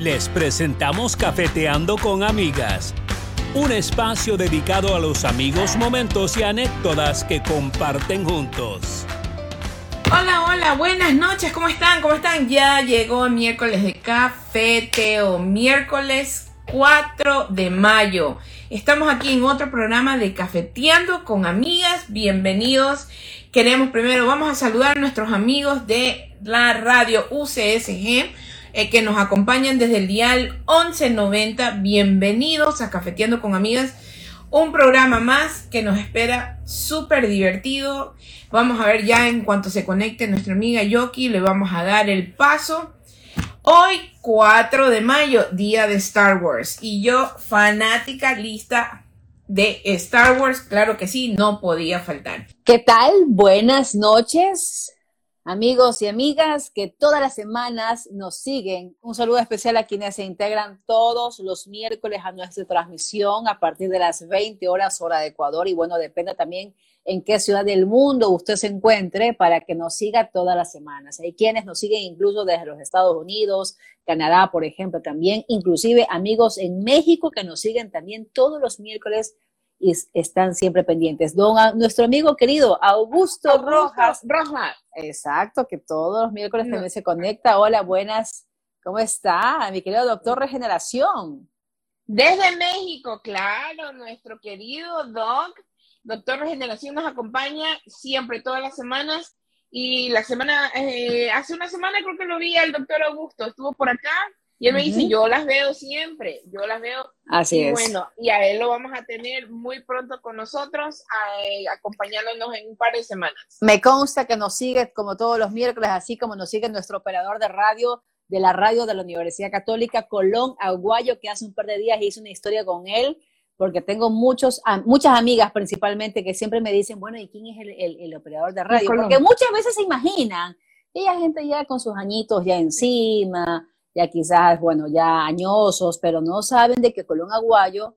Les presentamos Cafeteando con Amigas, un espacio dedicado a los amigos, momentos y anécdotas que comparten juntos. Hola, hola, buenas noches, ¿cómo están? ¿Cómo están? Ya llegó el miércoles de cafeteo, miércoles 4 de mayo. Estamos aquí en otro programa de Cafeteando con Amigas. Bienvenidos. Queremos primero, vamos a saludar a nuestros amigos de la radio UCSG eh, que nos acompañan desde el dial 1190. Bienvenidos a Cafeteando con Amigas. Un programa más que nos espera súper divertido. Vamos a ver ya en cuanto se conecte nuestra amiga Yoki, le vamos a dar el paso. Hoy, 4 de mayo, día de Star Wars. Y yo, fanática lista de Star Wars, claro que sí, no podía faltar. ¿Qué tal? Buenas noches, amigos y amigas que todas las semanas nos siguen. Un saludo especial a quienes se integran todos los miércoles a nuestra transmisión a partir de las 20 horas hora de Ecuador y bueno, depende también en qué ciudad del mundo usted se encuentre para que nos siga todas las semanas. Hay quienes nos siguen incluso desde los Estados Unidos, Canadá, por ejemplo, también, inclusive amigos en México que nos siguen también todos los miércoles y están siempre pendientes. Don, nuestro amigo querido Augusto, Rojas. Rojas. Exacto, que todos los miércoles también se conecta. Hola, buenas. ¿Cómo está, mi querido doctor Regeneración? Desde México, claro, nuestro querido Doc Doctor Regeneración nos acompaña siempre, todas las semanas. Y la semana, eh, hace una semana creo que lo vi al doctor Augusto, estuvo por acá y él me dice, yo las veo siempre, yo las veo. Así es. Bueno, y a él lo vamos a tener muy pronto con nosotros, eh, acompañándonos en un par de semanas. Me consta que nos sigue como todos los miércoles, así como nos sigue nuestro operador de radio de la radio de la Universidad Católica, Colón Aguayo, que hace un par de días hice una historia con él porque tengo muchos, muchas amigas principalmente que siempre me dicen, bueno, ¿y quién es el, operador de radio? Porque muchas veces se imaginan, y hay gente ya con sus añitos ya encima, ya quizás, bueno, ya añosos, pero no saben de que Colón Aguayo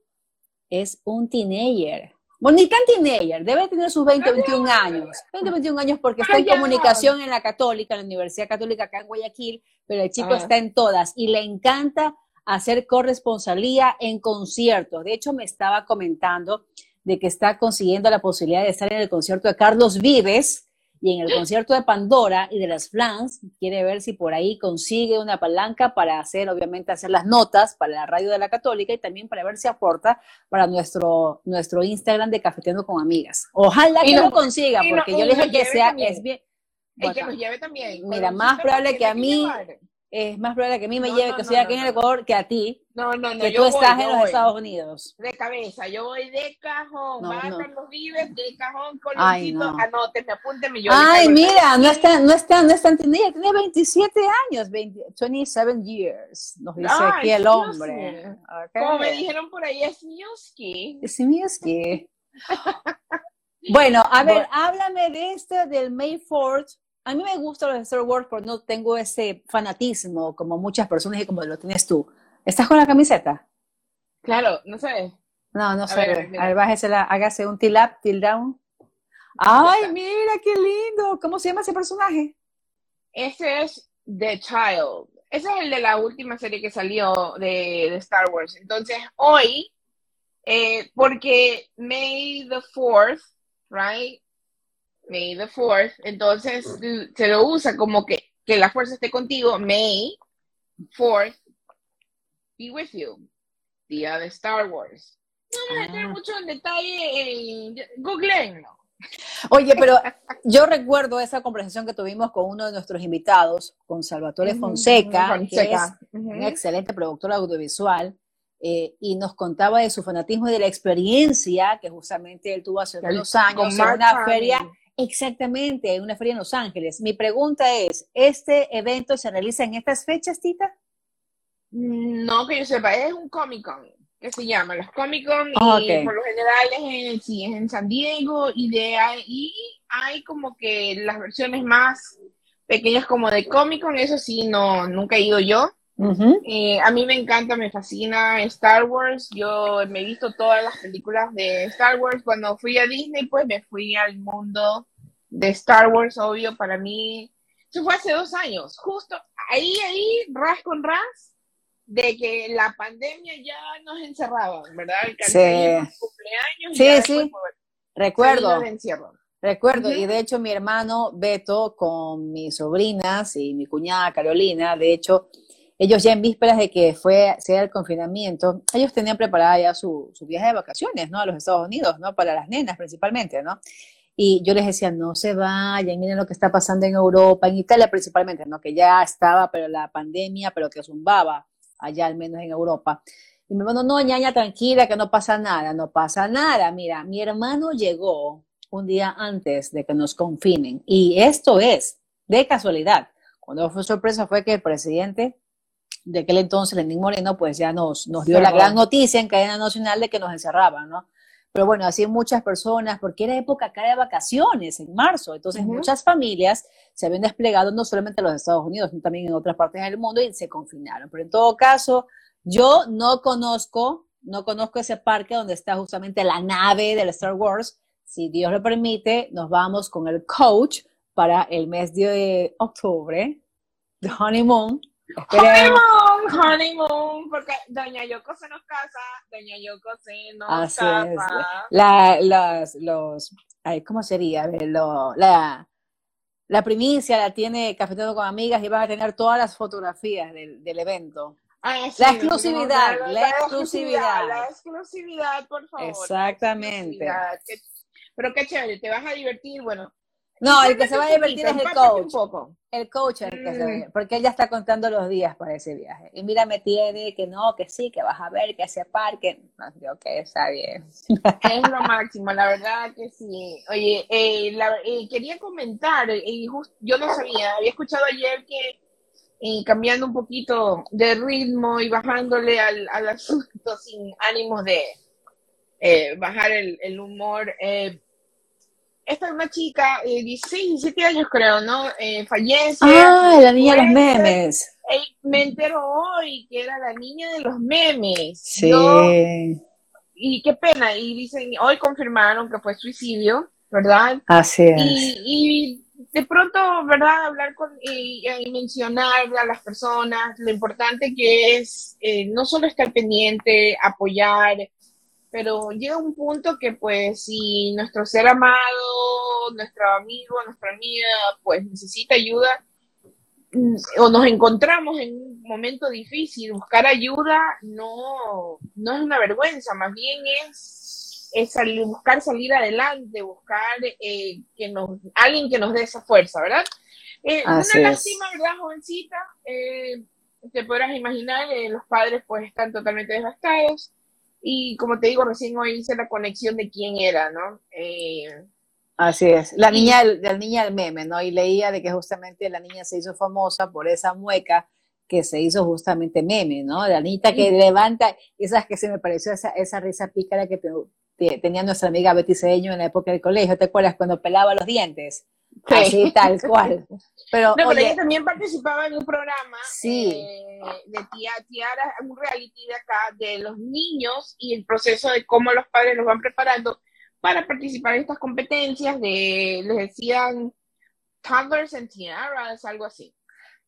es un teenager. Bueno, ni tan teenager, debe tener sus 20, 21 años. 20, 21 años porque está en comunicación en la Católica, en la Universidad Católica acá en Guayaquil, pero el chico está en todas y le encanta hacer corresponsalía en conciertos. De hecho, me estaba comentando de que está consiguiendo la posibilidad de estar en el concierto de Carlos Vives y en el concierto de Pandora y de las Flans. Quiere ver si por ahí consigue una palanca para hacer, obviamente, hacer las notas para la radio de la Católica y también para ver si aporta para nuestro, nuestro Instagram de Cafeteando con Amigas. Ojalá que lo consiga, porque yo le dije que sea, es bien. y que nos lleve también. Mira, más probable que a mí, es más probable que a mí me lleve que estoy aquí en el Ecuador que a ti. No, no, no. Que tú estás en los Estados Unidos. De cabeza, yo voy de cajón. Va a Carlos Vives, de cajón, coloncito. Anóteme, apúnteme. Yo Ay, mira, no está, no está, no está entendida. Tiene 27 años, 27 years, nos dice aquí el hombre. Como me dijeron por ahí, es Miuski. Es Miuski. bueno, a ver, háblame de este del May 4 a mí me gusta los Star Wars, pero no tengo ese fanatismo como muchas personas y como lo tienes tú. ¿Estás con la camiseta? Claro, no sé. No, no sé. a ver, bájesela, hágase un tilt up, tilt down. ¡Ay, mira qué lindo! ¿Cómo se llama ese personaje? Ese es The Child. Ese es el de la última serie que salió de, Star Wars. Entonces, hoy, eh, porque May the 4th, right? May the Fourth, entonces se lo usa como que, que la fuerza esté contigo, May Fourth, be with you, día de Star Wars. No me voy a ah. mucho en detalle, googleenlo. Oye, pero yo recuerdo esa conversación que tuvimos con uno de nuestros invitados, con Salvatore Fonseca, que es un excelente productor audiovisual, eh, y nos contaba de su fanatismo y de la experiencia que justamente él tuvo hace unos años en una feria Exactamente, una feria en Los Ángeles. Mi pregunta es, ¿este evento se realiza en estas fechas, Tita? No, que yo sepa, es un Comic Con, que se llama los Comic Con, y por lo general es en, sí, es en San Diego, y de ahí hay como que las versiones más pequeñas como de Comic Con, eso sí, no, nunca he ido yo. Eh, a mí me encanta, me fascina Star Wars. Yo me he visto todas las películas de Star Wars. Cuando fui a Disney, pues me fui al mundo de Star Wars, obvio, para mí. Eso fue hace dos años, justo ahí, ahí, ras con ras. de que la pandemia ya nos encerraba, ¿verdad? El sí. cumpleaños. Sí, sí. Recuerdo. Recuerdo, y de hecho mi hermano Beto con mis sobrinas y mi cuñada Carolina, de hecho, ellos ya en vísperas de que fue, sea el confinamiento, ellos tenían preparada ya su, su viaje de vacaciones, ¿no? A los Estados Unidos, ¿no? Para las nenas principalmente, ¿no? Y yo les decía, no se vayan, miren lo que está pasando en Europa, en Italia principalmente, ¿no? Que ya estaba, pero la pandemia, pero que zumbaba allá al menos en Europa. Y mi hermano, no, ñaña, tranquila, que no pasa nada, no pasa nada. Mira, mi hermano llegó un día antes de que nos confinen. Y esto es de casualidad. Cuando fue sorpresa fue que el presidente de aquel entonces, Lenín Moreno, pues ya nos, nos dio la gran noticia en cadena nacional de que nos encerraban, ¿no? Pero bueno, así muchas personas, porque era época acá de vacaciones, en marzo, entonces muchas familias se habían desplegado no solamente en los Estados Unidos, sino también en otras partes del mundo y se confinaron. Pero en todo caso, yo no conozco, no conozco ese parque donde está justamente la nave del Star Wars, si Dios lo permite, nos vamos con el coach para el mes de octubre, de honeymoon. Honeymoon, honeymoon, porque Doña Yoko se nos casa, Doña Yoko se nos Así casa. Es. La, los, los, ¿cómo sería? Lo, la, la primicia la tiene Cafetero con Amigas y van a tener todas las fotografías del, del evento. Ah, la exclusividad, la, exclusividad. La exclusividad, por favor. Exactamente. Pero qué chévere, te vas a divertir, bueno. No, el que se va a divertir es el coach. El coach es el que se porque ella está contando los días para ese viaje. Y mira, me tiene que no, que sí, que vas a ver, que se parque. No, yo que está bien. Es lo máximo, la verdad que sí. Oye, eh, eh, quería comentar, eh, yo no sabía, había escuchado ayer que cambiando un poquito de ritmo y bajándole al, al asunto sin ánimos de bajar el, el humor, esta es una chica, eh, 16, 17 años creo, ¿no? Eh, fallece. Ah, la niña de los memes. me entero hoy que era la niña de los memes. Sí. y qué pena, y dicen, hoy confirmaron que fue suicidio, ¿verdad? Así es. Y, de pronto, ¿verdad? Hablar con y, mencionar a las personas lo importante que es eh, no solo estar pendiente, apoyar, pero llega un punto que pues si nuestro ser amado, nuestro amigo, nuestra amiga pues necesita ayuda mm, o nos encontramos en un momento difícil, buscar ayuda no, no es una vergüenza, más bien es, es buscar salir adelante, buscar eh, que nos, alguien que nos dé esa fuerza, ¿verdad? Eh, una lástima, ¿verdad, jovencita? Eh, te podrás imaginar, los padres pues están totalmente devastados y como te digo, recién hoy hice la conexión de quién era, ¿no? Eh, Así es, la niña, la niña del meme, ¿no? Y leía de que justamente la niña se hizo famosa por esa mueca que se hizo justamente meme, ¿no? La niña que levanta, esas que se me pareció esa, esa risa pícara que tenía nuestra amiga Betty Cedeño en la época del colegio, ¿te acuerdas? Cuando pelaba los dientes. Así, tal cual. Pero, no, ella también participaba en un programa eh, de tía, Tiara, un reality de acá, de los niños y el proceso de cómo los padres los van preparando para participar en estas competencias de, les decían, toddlers and tiaras, algo así.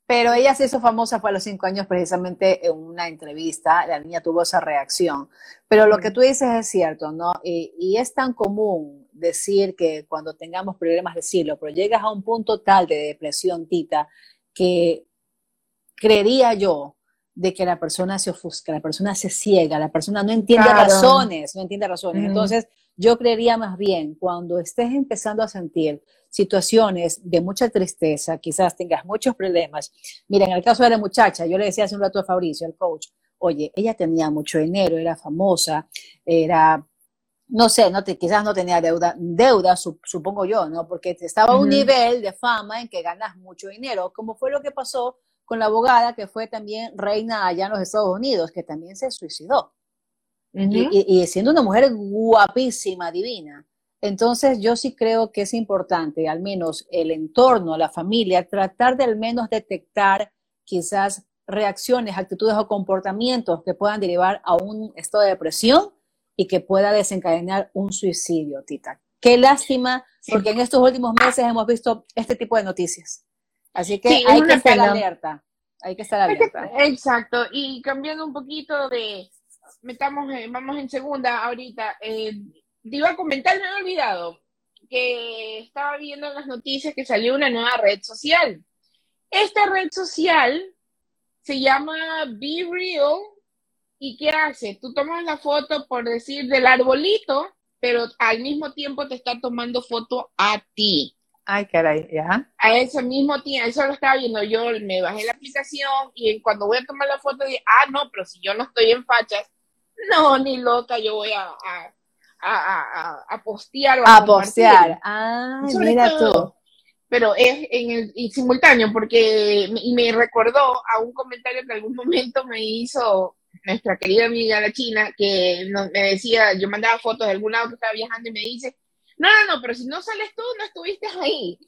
Pero ella se hizo famosa fue a los cinco años precisamente en una entrevista, la niña tuvo esa reacción. Pero lo que tú dices es cierto, ¿no? Y, y es tan común decir que cuando tengamos problemas decirlo, pero llegas a un punto tal de depresión, Tita, que creería yo de que la persona se ofusca, la persona se ciega, la persona no entiende razones, no entiende razones. Entonces, yo creería más bien cuando estés empezando a sentir situaciones de mucha tristeza, quizás tengas muchos problemas. Mira, en el caso de la muchacha, yo le decía hace un rato a Fabricio, el coach, oye, ella tenía mucho dinero, era famosa, era no sé, no te, quizás no tenía deuda, deuda supongo yo, ¿no? Porque estaba a un nivel de fama en que ganas mucho dinero, como fue lo que pasó con la abogada que fue también reina allá en los Estados Unidos, que también se suicidó. y, siendo una mujer guapísima, divina. Entonces yo sí creo que es importante, al menos el entorno, la familia, tratar de al menos detectar quizás reacciones, actitudes o comportamientos que puedan derivar a un estado de depresión y que pueda desencadenar un suicidio, Tita. Qué lástima, porque en estos últimos meses hemos visto este tipo de noticias. Así que hay que estar alerta. hay que estar abierta. Exacto, y cambiando un poquito de, metamos, vamos en segunda ahorita, eh, te iba a comentar, me he olvidado, que estaba viendo en las noticias que salió una nueva red social. Esta red social se llama Be Real. ¿Y qué hace? Tú tomas la foto, por decir, del arbolito, pero al mismo tiempo te está tomando foto a ti. Ay, caray, ya. A ese mismo tiempo, eso lo estaba viendo yo, me bajé la aplicación y cuando voy a tomar la foto dije, ah, no, pero si yo no estoy en fachas, no, ni loca, yo voy a, a, a, a, postear. a, postear, ah, mira tú pero es en el simultáneo, porque y me recordó a un comentario que algún momento me hizo nuestra querida amiga la China, que me decía, yo mandaba fotos de algún lado que estaba viajando y me dice, no, no, no, pero si no sales tú, no estuviste ahí.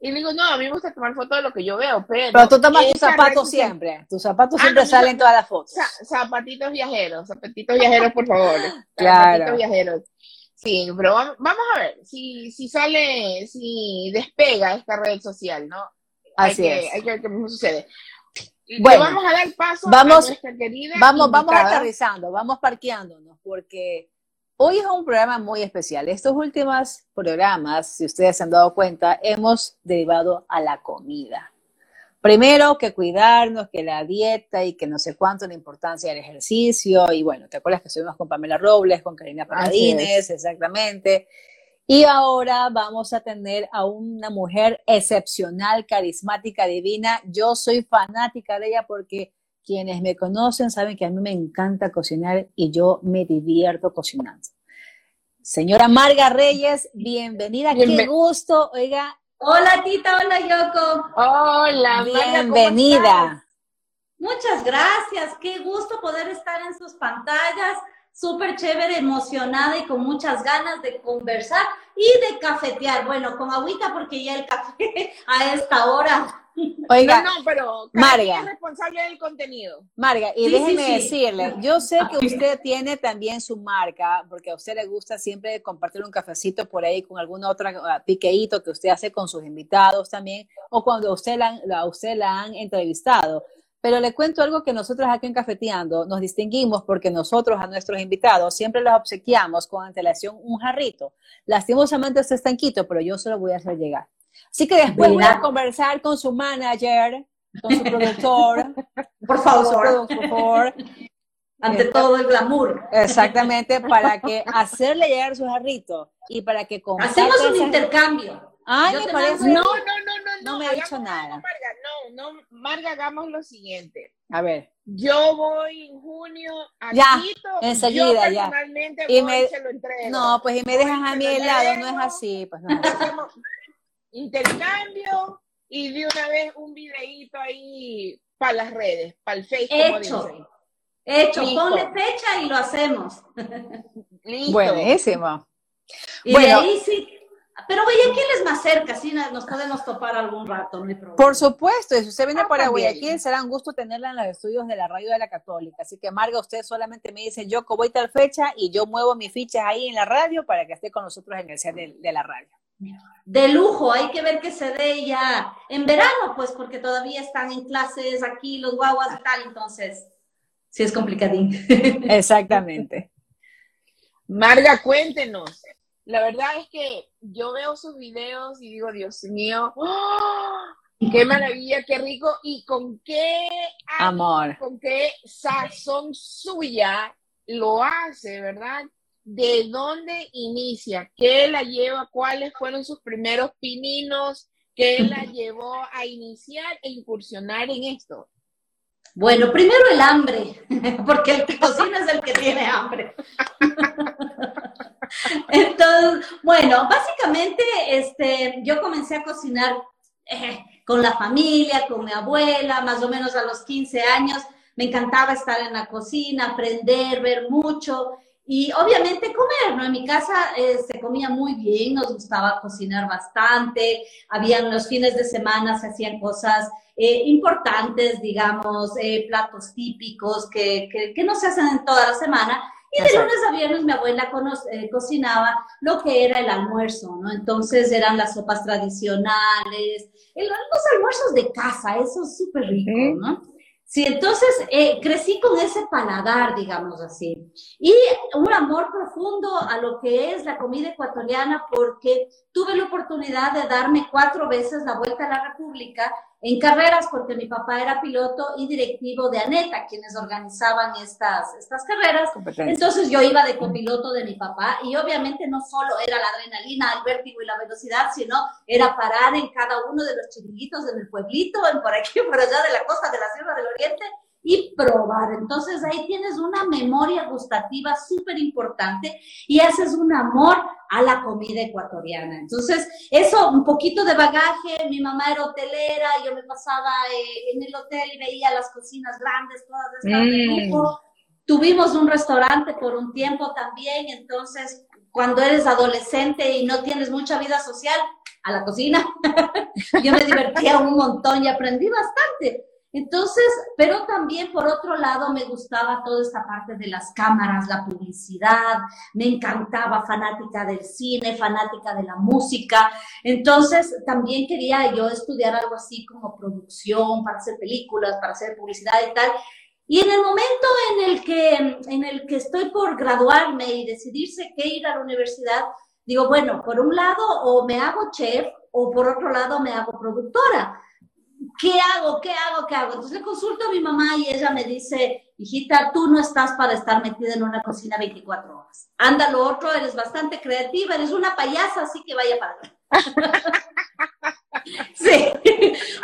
Y le digo, no, a mí me gusta tomar fotos de lo que yo veo, pero... Pero tú tomas tus zapatos siempre, tus zapatos ah, siempre salen todas las fotos. zapatitos viajeros, zapatitos viajeros, por favor. Claro. Zapatitos viajeros. Sí, pero vamos a ver si, si sale, si despega esta red social, ¿no? Así hay es. Hay que ver qué sucede. Bueno, vamos a dar paso vamos, a nuestra querida Vamos, vamos aterrizando, vamos parqueándonos, porque hoy es un programa muy especial. Estos últimos programas, si ustedes se han dado cuenta, hemos derivado a la comida. Primero que cuidarnos, que la dieta y que no sé cuánto la importancia del ejercicio. Y bueno, ¿te acuerdas que estuvimos con Pamela Robles, con Karina Paradines? Exactamente. Y ahora vamos a tener a una mujer excepcional, carismática, divina. Yo soy fanática de ella porque quienes me conocen saben que a mí me encanta cocinar y yo me divierto cocinando. Señora Marga Reyes, bienvenida. Qué gusto. Oiga, Hola Tita, hola Yoko. Hola, bienvenida. Muchas gracias, qué gusto poder estar en sus pantallas, súper chévere, emocionada y con muchas ganas de conversar y de cafetear. Bueno, con agüita porque ya el café a esta hora Oiga, no, no, pero Marga, es responsable del contenido. Marga, y déjeme decirle, yo sé que usted tiene también su marca, porque a usted le gusta siempre compartir un cafecito por ahí con alguna otra ah, piqueíto que usted hace con sus invitados también, o cuando usted la, a usted la han entrevistado. Pero le cuento algo que nosotros aquí en Cafeteando nos distinguimos porque nosotros a nuestros invitados siempre los obsequiamos con antelación un jarrito. Lastimosamente este estanquito, pero yo se lo voy a hacer llegar. Así que después voy a conversar con su manager, con su productor. Por favor. Por favor. Ante todo el glamour. Exactamente, para que hacerle llegar su jarrito y para que Hacemos un intercambio. Ay, me parece. No, no, no, me ha dicho nada. Marga, no, no, Marga, hagamos lo siguiente. A ver. Yo voy en junio a ya, enseguida, yo personalmente y me, se lo entrego. No, pues y me dejan a mí el lado, no es así, pues no intercambio y de una vez un videíto ahí para las redes, para el Facebook. Hecho, hecho, ponle fecha y lo hacemos. Listo. Buenísimo. Y bueno, ahí sí, pero Guayaquil es más cerca, sí nos podemos topar algún rato, no hay problema. Por supuesto, si usted viene ah, para Guayaquil, será un gusto tenerla en los estudios de la radio de la Católica. Así que, Marga, usted solamente me dice, yo voy tal fecha y yo muevo mis fichas ahí en la radio para que esté con nosotros en el set de la radio de lujo, hay que ver que se dé ya en verano, pues porque todavía están en clases aquí los guaguas y tal, entonces sí es complicadín. Exactamente. Marga, cuéntenos. La verdad es que yo veo sus videos y digo, Dios mío, ¡oh! qué maravilla, qué rico y con qué amor, con qué sazón suya lo hace, ¿verdad? de dónde inicia, qué la lleva, cuáles fueron sus primeros pininos, qué la llevó a iniciar e incursionar en esto. Bueno, primero el hambre, porque el que cocina es el que tiene hambre. Entonces, bueno, básicamente este, yo comencé a cocinar eh, con la familia, con mi abuela, más o menos a los 15 años. Me encantaba estar en la cocina, aprender, ver mucho. Y obviamente comer, ¿no? En mi casa eh, se comía muy bien, nos gustaba cocinar bastante, habían los fines de semana, se hacían cosas eh, importantes, digamos, platos típicos que, que, no se hacen en toda la semana. Y de lunes a viernes mi abuela cocinaba lo que era el almuerzo, ¿no? Entonces eran las sopas tradicionales, los almuerzos de casa, eso es súper rico, ¿no? Sí, entonces eh, crecí con ese paladar, digamos así, y un amor profundo a lo que es la comida ecuatoriana porque tuve la oportunidad de darme cuatro veces la vuelta a la República en carreras porque mi papá era piloto y directivo de ANETA, quienes organizaban estas, estas carreras. Entonces yo iba de copiloto de mi papá y obviamente no solo era la adrenalina, el vértigo y la velocidad, sino era parar en cada uno de los chiringuitos en el pueblito, en por aquí, por allá de la costa de la Sierra del Oriente y probar. Entonces ahí tienes una memoria gustativa súper importante y haces un amor a la comida ecuatoriana. Entonces, eso, un poquito de bagaje, mi mamá era hotelera, yo me pasaba eh, en el hotel y veía las cocinas grandes, todas estas de mm. Tuvimos un restaurante por un tiempo también, entonces cuando eres adolescente y no tienes mucha vida social, a la cocina, yo me divertía un montón y aprendí bastante. Entonces, pero también por otro lado me gustaba toda esta parte de las cámaras, la publicidad, me encantaba, fanática del cine, fanática de la música. Entonces, también quería yo estudiar algo así como producción, para hacer películas, para hacer publicidad y tal. Y en el momento en el que, en el que estoy por graduarme y decidirse qué ir a la universidad, digo, bueno, por un lado o me hago chef o por otro lado me hago productora ¿qué hago? ¿Qué hago? ¿Qué hago? Entonces le consulto a mi mamá y ella me dice, hijita, tú no estás para estar metida en una cocina 24 horas. Anda lo otro, eres bastante creativa, eres una payasa, así que vaya para allá. Sí,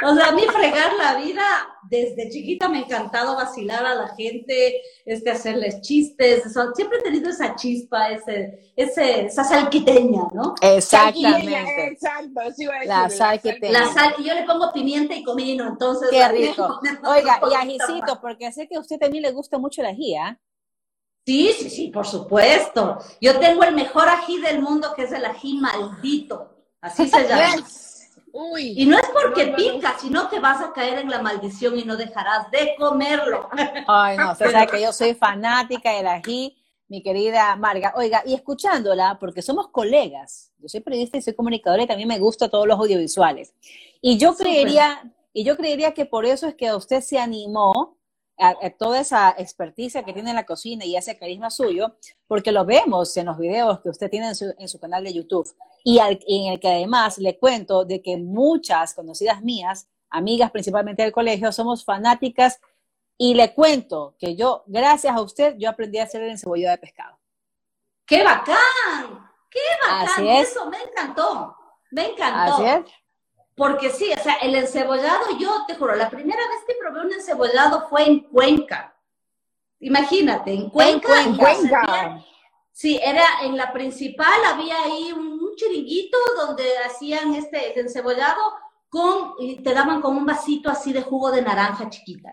o sea, a mí fregar la vida, desde chiquita me ha encantado vacilar a la gente, este, hacerles chistes, siempre he tenido esa chispa, ese, ese, esa salquiteña, ¿no? Exactamente. Exacto, sí La salquiteña. La sal, y yo le pongo pimienta y comino, entonces. Qué rico. Oiga, y ajicito, porque sé que a usted también le gusta mucho la ají, ¿ah? Sí, sí, sí, por supuesto. Yo tengo el mejor ají del mundo, que es el ají maldito. Así se llama y no es porque pica, sino que vas a caer en la maldición y no dejarás de comerlo. Ay, no, o sea que yo soy fanática del ají, mi querida Marga. Oiga, y escuchándola, porque somos colegas, yo soy periodista y soy comunicadora y también me gustan todos los audiovisuales. Y yo creería, y yo creería que por eso es que usted se animó toda esa experticia que tiene en la cocina y ese carisma suyo, porque lo vemos en los videos que usted tiene en su, en su canal de YouTube y, en el que además le cuento de que muchas conocidas mías, amigas principalmente del colegio, somos fanáticas y le cuento que yo, gracias a usted, yo aprendí a hacer el encebollado de pescado. ¡Qué bacán! ¡Qué bacán! Eso me encantó. Me encantó. Así es. Porque sí, o sea, el encebollado, yo te juro, la primera vez que probé un encebollado fue en Cuenca. Imagínate, en Cuenca. En Cuenca. sí, era en la principal, había ahí un, chiringuito donde hacían este encebollado con, y te daban con un vasito así de jugo de naranja chiquita.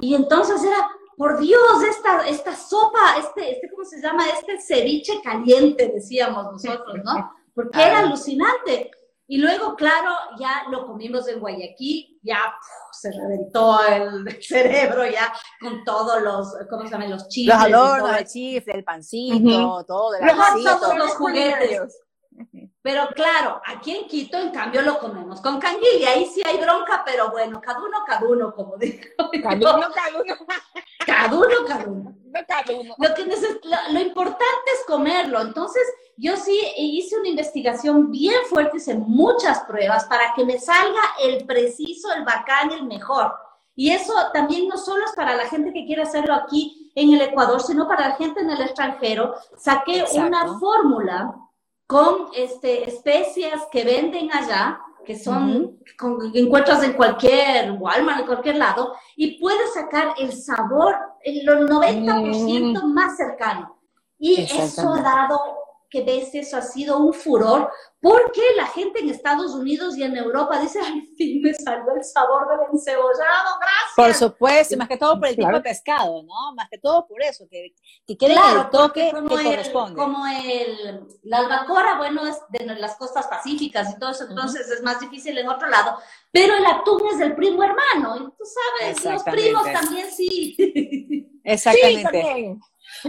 Y entonces era, por Dios, esta, esta sopa, este, este, ¿cómo se llama? Este ceviche caliente, decíamos nosotros, ¿no? Porque era alucinante. Y luego, claro, ya lo comimos en Guayaquil, ya se reventó el cerebro, ya con todos los, ¿cómo se llaman? Los chiles. Los adornos, el chifle, el pancito, todo, el todos los juguetes. Pero claro, aquí en Quito, en cambio, lo comemos con canguil y ahí sí hay bronca, pero bueno, cada uno, cada uno, como digo. Cada uno, cada uno. Cada uno, cada uno. Lo, que lo, importante es comerlo. Entonces, yo sí hice una investigación bien fuerte, hice muchas pruebas para que me salga el preciso, el bacán, el mejor. Y eso también no solo es para la gente que quiere hacerlo aquí en el Ecuador, sino para la gente en el extranjero. Saqué una fórmula con este, especias que venden allá, que son, encuentras en cualquier Walmart, en cualquier lado, y puedes sacar el sabor, el 90% mm. más cercano. Y eso ha dado que ves eso ha sido un furor, porque la gente en Estados Unidos y en Europa dice, al fin me salió el sabor del encebollado, gracias. Por supuesto, más que todo por el tipo de pescado, ¿no? Más que todo por eso, que, que quieren el toque que corresponde. Como el, la albacora, bueno, es de las costas pacíficas y todo eso, entonces es más difícil en otro lado, pero el atún es del primo hermano, y tú sabes, los primos también sí. Exactamente.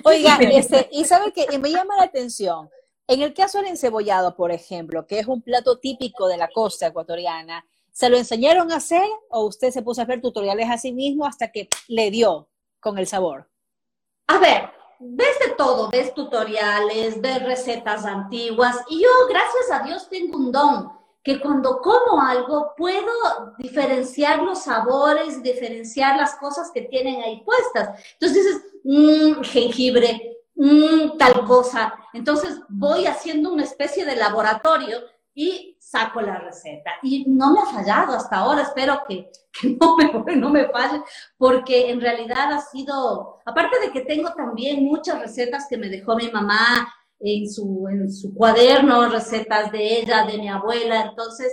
Oiga, este, y sabe que me llama la atención, en el caso del encebollado, por ejemplo, que es un plato típico de la costa ecuatoriana, ¿Se lo enseñaron a hacer o usted se puso a ver tutoriales a sí mismo hasta que le dio con el sabor? A ver, ves de todo, ves tutoriales, ves recetas antiguas y yo, gracias a Dios, tengo un don que cuando como algo puedo diferenciar los sabores, diferenciar las cosas que tienen ahí puestas. Entonces dices, mmm, jengibre, mmm, tal cosa. Entonces voy haciendo una especie de laboratorio y saco la receta. Y no me ha fallado hasta ahora, espero que, no, me, no me falle, porque en realidad ha sido, aparte de que tengo también muchas recetas que me dejó mi mamá en su, en su cuaderno, recetas de ella, de mi abuela, entonces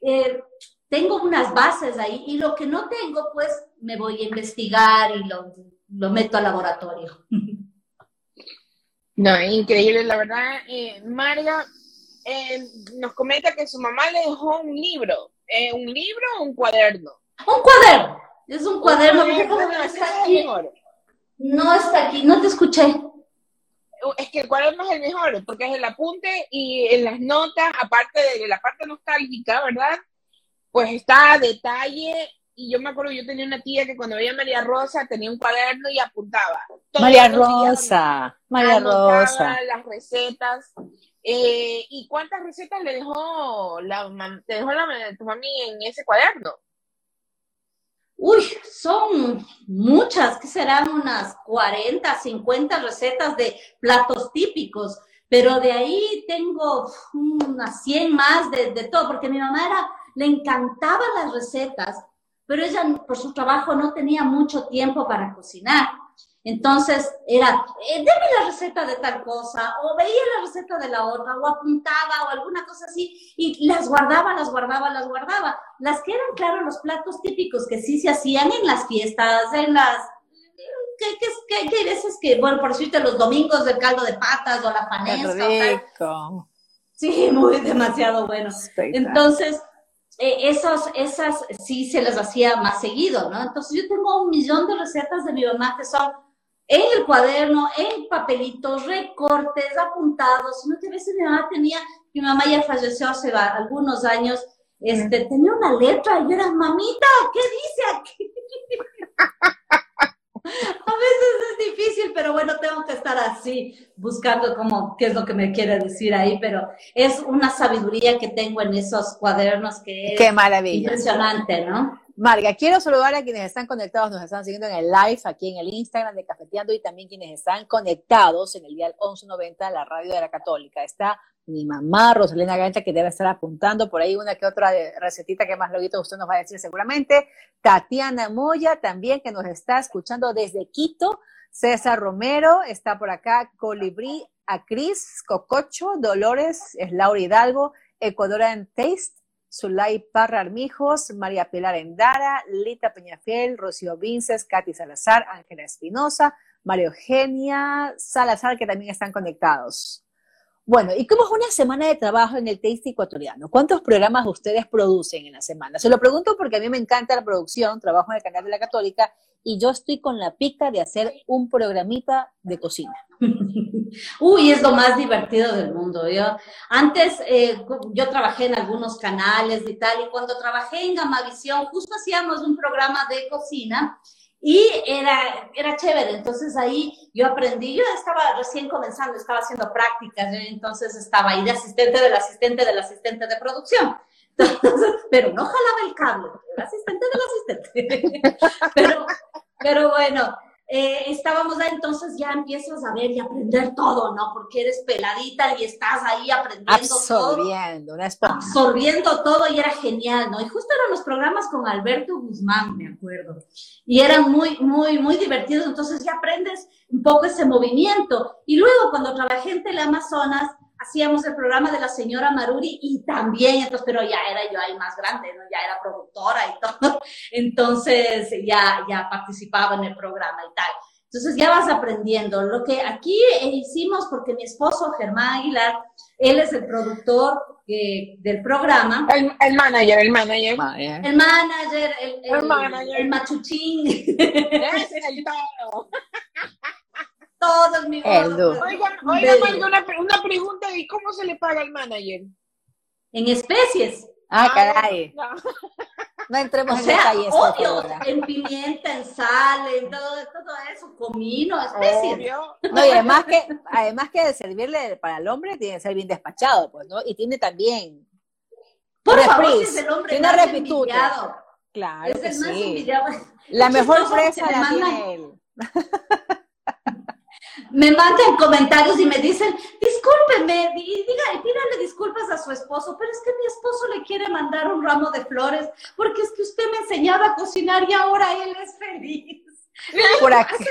eh, tengo unas bases ahí y lo que no tengo, pues me voy a investigar y lo, lo meto al laboratorio. No, increíble, la verdad, eh, María, eh, nos comenta que su mamá le dejó un libro. Eh, ¿Un libro o un cuaderno? Un cuaderno. Es un cuaderno. no, está aquí. no está aquí. No te escuché. Es que el cuaderno es el mejor, porque es el apunte y en las notas, aparte de la parte nostálgica, ¿verdad? Pues está a detalle y yo me acuerdo, yo tenía una tía que cuando veía a María Rosa tenía un cuaderno y apuntaba. María Rosa, María Rosa. Las recetas. Eh, ¿Y cuántas recetas le dejó la, te dejó la, tu mami en ese cuaderno? Uy, son muchas, que serán unas 40, 50 recetas de platos típicos, pero de ahí tengo unas 100 más de, de todo, porque mi mamá era, le encantaban las recetas, pero ella por su trabajo no tenía mucho tiempo para cocinar. Entonces era, eh, deme la receta de tal cosa, o veía la receta de la otra, o apuntaba, o alguna cosa así, y las guardaba, las guardaba, las guardaba. Las que eran, claro, los platos típicos que sí se hacían en las fiestas, en las... ¿Qué, qué, qué, veces que, bueno, por decirte, los domingos del caldo de patas o la panesca? Sí, muy demasiado bueno. Entonces, eh, esos, esas sí se las hacía más seguido, ¿no? Entonces yo tengo un millón de recetas de mi mamá que son en el cuaderno, en papelitos, recortes, apuntados. No te ves, mi mamá tenía, mi mamá ya falleció hace algunos años, este, tenía una letra y yo era, mamita, ¿qué dice aquí? A veces es difícil, pero bueno, tengo que estar así, buscando como qué es lo que me quiere decir ahí, pero es una sabiduría que tengo en esos cuadernos que es qué maravilla. impresionante, ¿no? Marga, quiero saludar a quienes están conectados, nos están siguiendo en el live aquí en el Instagram de Cafeteando y también quienes están conectados en el día 1190, la radio de la Católica. Está mi mamá, Rosalina Gancha, que debe estar apuntando por ahí una que otra recetita que más luego usted nos va a decir seguramente. Tatiana Moya también, que nos está escuchando desde Quito. César Romero está por acá. Colibrí, Acris, Cococho, Dolores, es Laura Hidalgo, Ecuador Taste. Zulay Parra Armijos, María Pilar Endara, Lita Peñafiel, Rocío Vinces, Katy Salazar, Ángela Espinosa, María Eugenia Salazar, que también están conectados. Bueno, ¿y cómo es una semana de trabajo en el Taste ecuatoriano? ¿Cuántos programas ustedes producen en la semana? Se lo pregunto porque a mí me encanta la producción, trabajo en el canal de la Católica y yo estoy con la pica de hacer un programita de cocina. Uy, es lo más divertido del mundo. Yo antes eh, yo trabajé en algunos canales y tal, y cuando trabajé en Gamavisión, justo hacíamos un programa de cocina y era, era chévere. Entonces ahí yo aprendí, yo estaba recién comenzando, estaba haciendo prácticas, entonces estaba ahí de asistente del asistente del asistente de producción. pero no jalaba el cable, era asistente del asistente. pero, pero bueno, eh, estábamos ahí, entonces ya empiezas a ver y aprender todo, ¿no? Porque eres peladita y estás ahí aprendiendo absorbiendo, todo. Absorbiendo todo y era genial, ¿no? Y justo eran los programas con Alberto Guzmán, me acuerdo. Y eran muy, muy, muy divertidos, entonces ya aprendes un poco ese movimiento. Y luego cuando trabajé en Teleamazonas, hacíamos el programa de la señora Maruri y también, entonces, pero ya era yo ahí más grande, ¿no? Ya era productora y todo. Entonces ya, ya participaba en el programa y tal. Entonces ya vas aprendiendo. Lo que aquí hicimos, porque mi esposo Germán Aguilar, él es el productor eh, del programa. El, el, manager, el manager. El manager, el, el, el manager. el machuchín. Es el todo todos mis Oigan, oigan, una, una pregunta, ¿y cómo se le paga al manager? En especies. Ah, caray. No entremos O en sea, detalles. obvio, doctora. en pimienta, en sal, en todo, todo eso, comino, especies. Obvio. No, y además que, además que de servirle para el hombre tiene que ser bien despachado, pues, ¿no? Y tiene también, Por favor, si es el hombre Tiene más repitute. envidiado. claro Es que el más sí. envidiado. La mejor me la tiene él. Me mandan comentarios y me dicen, discúlpeme, y diga, y pídale disculpas a su esposo, pero es que mi esposo le quiere mandar un ramo de flores, porque es que usted me enseñaba a cocinar y ahora él es feliz. Por aquí.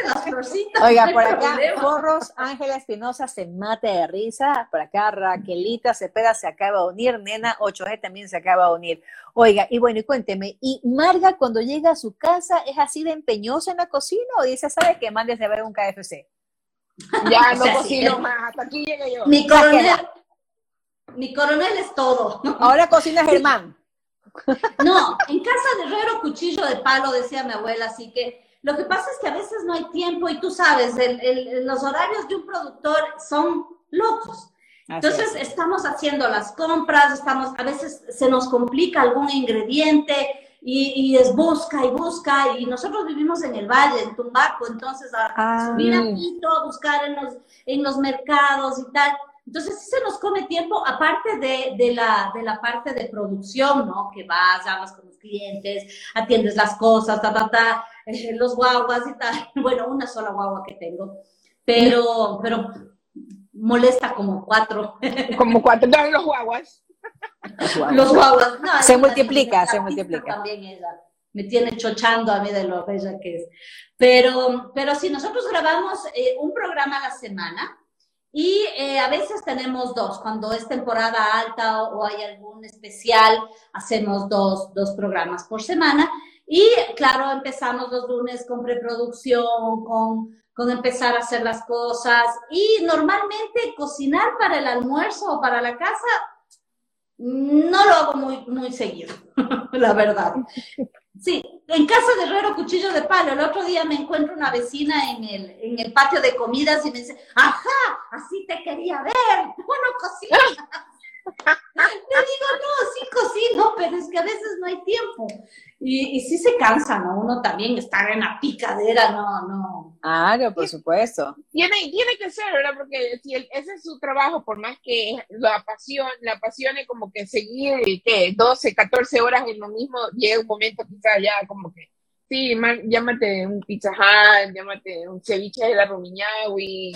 Oiga, no por acá. Forros Ángela Espinosa se mata de risa. Por acá, Raquelita Cepeda se acaba de unir. Nena 8G también se acaba de unir. Oiga, y bueno, y cuénteme, ¿y Marga cuando llega a su casa es así de empeñosa en la cocina o dice, sabe que mandes a ver un KFC? Ya O no sea, cocino sí. más, hasta aquí llegué yo. Mi coronel, mi coronel es todo. Ahora cocina Germán. No, en casa de herrero cuchillo de palo, decía mi abuela, así que lo que pasa es que a veces no hay tiempo y tú sabes, el- el- los horarios de un productor son locos. Entonces estamos haciendo las compras, estamos, a veces se nos complica algún ingrediente y, y es busca y busca y nosotros vivimos en el valle, en Tumbaco, entonces a, Ah. subir a Quito a buscar en los, en los mercados y tal. Entonces sí se nos come tiempo, aparte de, de, la, de la parte de producción, ¿no? Que vas, hablas con los clientes, atiendes las cosas, ta, ta, ta, eh, los guaguas y tal. Bueno, una sola guagua que tengo, pero, pero molesta como cuatro. Como cuatro, no, los guaguas. Los guaguas. No, Se multiplica, se multiplica. También ella. Me tiene chochando a mí de lo bella que es. Pero, pero sí, nosotros grabamos eh, un programa a la semana y eh, a veces tenemos dos. Cuando es temporada alta o, o hay algún especial, hacemos dos, dos programas por semana. Y claro, empezamos los lunes con preproducción, con, con empezar a hacer las cosas. Y normalmente cocinar para el almuerzo o para la casa no lo hago muy, muy seguido, la verdad. Sí, en casa de Herrero Cuchillo de Palo, el otro día me encuentro una vecina en el, en el patio de comidas y me dice, ajá, así te quería ver, bueno, cocinas. Le digo, no, sí cocino, pero es que a veces no hay tiempo. Y, y sí se cansa, ¿no? Uno también estar en la picadera, no, no. Claro, por supuesto. Tiene, tiene que ser, ¿verdad? Porque si el- ese es su trabajo, por más que lo apasione, le apasione como que seguir, ¿qué? 12, 14 horas en lo mismo, llega un momento quizás ya como que, sí, ma- llámate un pizza hut, llámate un ceviche de la Rumiñahui.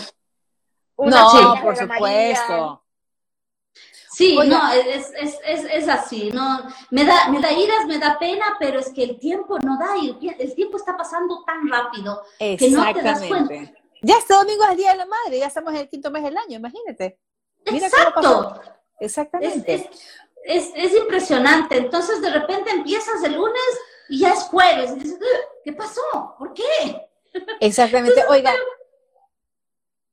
una No, por la supuesto. Sí, Oiga. no, es, es, es, es así, no, me da, me da iras, me da pena, pero es que el tiempo no da y el, tie- el tiempo está pasando tan rápido que no te das cuenta. Exactamente. Ya este domingo es el Día de la Madre, ya estamos en el quinto mes del año, imagínate. Mira cómo pasó. Exacto, Exactamente. es, es, es impresionante. Entonces de repente empiezas el lunes y ya es jueves y dices, "Ugh, ¿qué pasó? ¿Por qué? Exactamente. Oiga,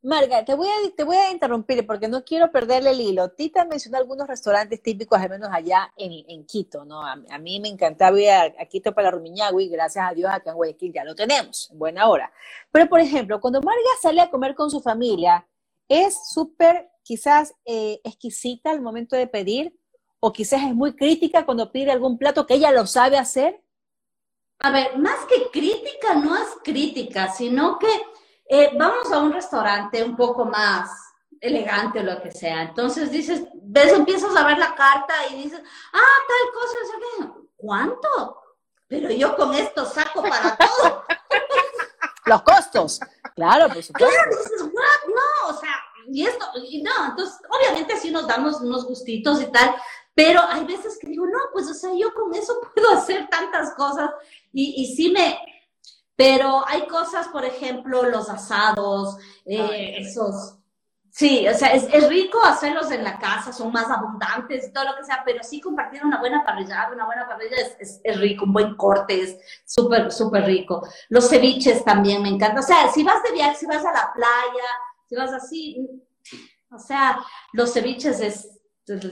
Marga, te voy, a, te voy a interrumpir porque no quiero perderle el hilo. Tita mencionó algunos restaurantes típicos, al menos allá en, en Quito, ¿no? A, mí me encantaba ir a, a Quito para Rumiñahui, gracias a Dios acá en Guayaquil ya lo tenemos, en buena hora. Pero, por ejemplo, cuando Marga sale a comer con su familia, ¿es súper quizás eh, exquisita al momento de pedir? ¿O quizás es muy crítica cuando pide algún plato que ella lo sabe hacer? A ver, más que crítica, no es crítica, sino que eh, vamos a un restaurante un poco más elegante o lo que sea. Entonces dices, ves, empiezas a ver la carta y dices, ah, tal cosa, qué. ¿cuánto? Pero yo con esto saco para todo. Los costos. Claro, por supuesto. Claro, dices, what? No, o sea, y esto, y no, entonces, obviamente sí nos damos unos gustitos y tal, pero hay veces que digo, no, pues, o sea, yo con eso puedo hacer tantas cosas y, y sí me, pero hay cosas, por ejemplo, los asados, eh, esos, sí, o sea, es, es rico hacerlos en la casa, son más abundantes y todo lo que sea, pero sí compartir una buena parrillada, una buena parrilla es, es, es rico, un buen corte es súper, súper rico. Los ceviches también me encantan, o sea, si vas de viaje, si vas a la playa, si vas así, o sea, los ceviches es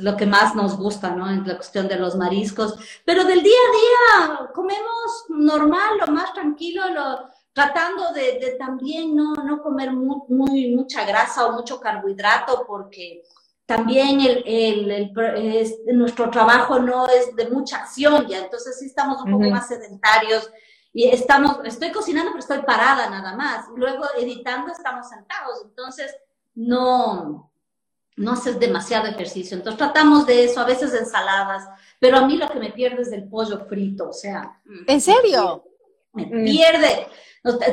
lo que más nos gusta, ¿no? En la cuestión de los mariscos. Pero del día a día comemos normal, lo más tranquilo, lo, tratando de, de también no, no comer muy, muy, mucha grasa o mucho carbohidrato porque también el, el, el- es- nuestro trabajo no es de mucha acción ya, entonces sí estamos un poco Ujú. más sedentarios y estamos, estoy cocinando pero estoy parada nada más, luego editando estamos sentados, entonces no, no haces demasiado ejercicio, entonces tratamos de eso, a veces ensaladas, pero a mí lo que me pierde es del pollo frito, o sea, ¿En serio? me Mm. pierde.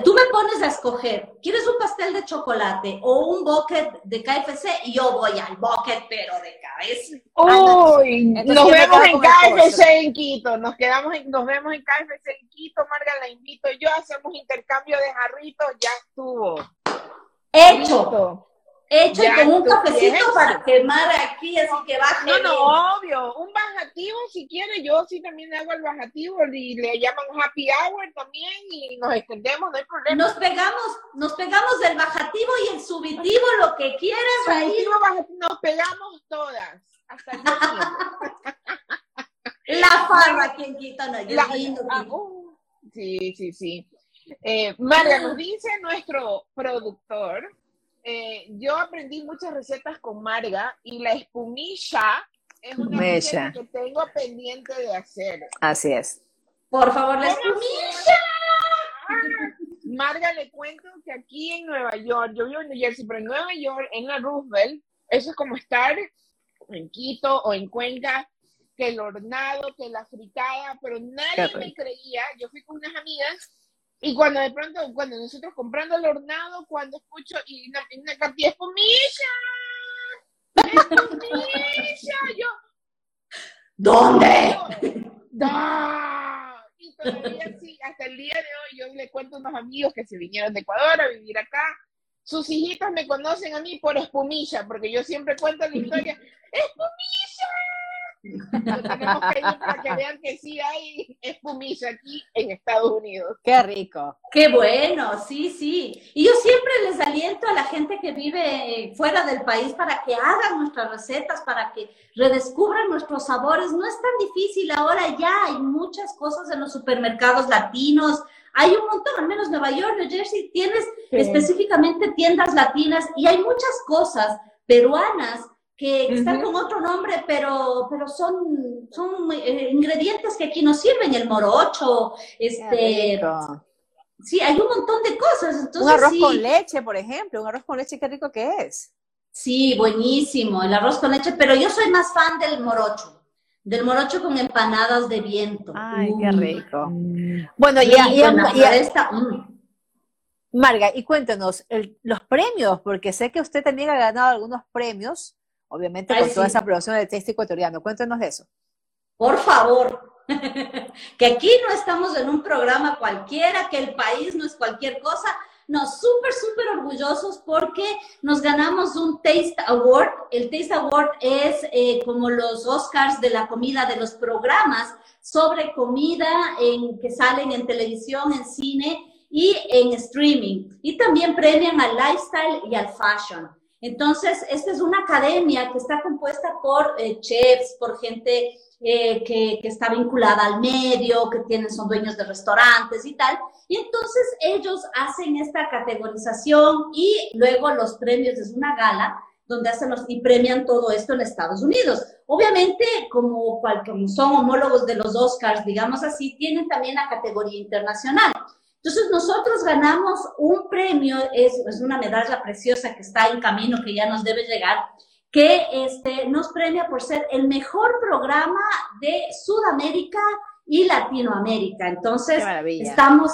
Tú me pones a escoger, ¿quieres un pastel de chocolate o un bucket de KFC? Y yo voy al bucket, pero de cabeza. Uy, Entonces, nos vemos en KFC en Quito, nos quedamos en, nos vemos en KFC en Quito, Marga la invito yo, hacemos intercambio de jarritos, ya estuvo. Hecho. Hecho Ya, y con un cafecito para quemar aquí, así que baje. No, bien. no, obvio, un bajativo si quiere, yo sí también hago el bajativo y le llaman happy hour también y nos extendemos, no hay problema. Nos pegamos, nos pegamos del bajativo y el subitivo, lo que quieras ahí. Subjetivo, bajativo, nos pegamos todas, hasta el. La farra aquí en Quito, no, yo La- lindo, ah, uh, sí, sí, sí. Eh, Marga, nos dice nuestro productor, eh, yo aprendí muchas recetas con Marga y la espumilla es una receta que tengo pendiente de hacer. Así es. Por favor, la ¿Cómo espumilla. Marga, le cuento que aquí en Nueva York, yo vivo en New Jersey, pero en Nueva York, en la Roosevelt, eso es como estar en Quito o en Cuenca, que el hornado, que la fritada, pero nadie me creía. Yo fui con unas amigas y cuando de pronto, cuando nosotros comprando el hornado, cuando escucho y una, una cantidad espumilla, espumilla, yo, ¿Dónde? ¡Da! Y todavía sí, hasta el día de hoy yo le cuento a unos amigos que se vinieron de Ecuador a vivir acá. Sus hijitas me conocen a mí por espumilla, porque yo siempre cuento la historia. ¡Espumilla! Lo tenemos que ir para que vean que sí hay espumilla aquí en Estados Unidos. Qué rico. Qué bueno, sí, sí. Y yo siempre les aliento a la gente que vive fuera del país para que hagan nuestras recetas, para que redescubran nuestros sabores. No es tan difícil, ahora ya hay muchas cosas en los supermercados latinos. Hay un montón, al menos Nueva York, New Jersey, tienes Sí. específicamente tiendas latinas y hay muchas cosas peruanas que están con otro nombre, pero, pero son, son eh, ingredientes que aquí nos sirven, el morocho, este. Sí, hay un montón de cosas. Entonces, un arroz sí, con leche, por ejemplo. Un arroz con leche, qué rico que es. sí, buenísimo, el arroz con leche, pero yo soy más fan del morocho, del morocho con empanadas de viento. Ay, qué Mm, rico. Bueno, y, rico, y- en la y- floresta, mm. Marga, y cuéntanos el- los premios, porque sé que usted también ha ganado algunos premios, obviamente Ay, con toda sí. esa producción del texto ecuatoriano. Cuéntanos de eso. Por favor, que aquí no estamos en un programa cualquiera, que el país no es cualquier cosa. No, súper, súper orgullosos porque nos ganamos un Taste Award. El Taste Award es eh, como los Oscars de la comida, de los programas sobre comida en, que salen en televisión, en cine y en streaming. Y también premian al lifestyle y al fashion. Entonces, esta es una academia que está compuesta por eh, chefs, por gente eh, que, está vinculada al medio, que tienen, son dueños de restaurantes y tal. Y entonces ellos hacen esta categorización y luego los premios es una gala donde hacen los y premian todo esto en Estados Unidos. Obviamente, como, como son homólogos de los Oscars, digamos así, tienen también la categoría internacional. Entonces nosotros ganamos un premio, es, es, una medalla preciosa que está en camino, que ya nos debe llegar, que este, nos premia por ser el mejor programa de Sudamérica y Latinoamérica. Entonces estamos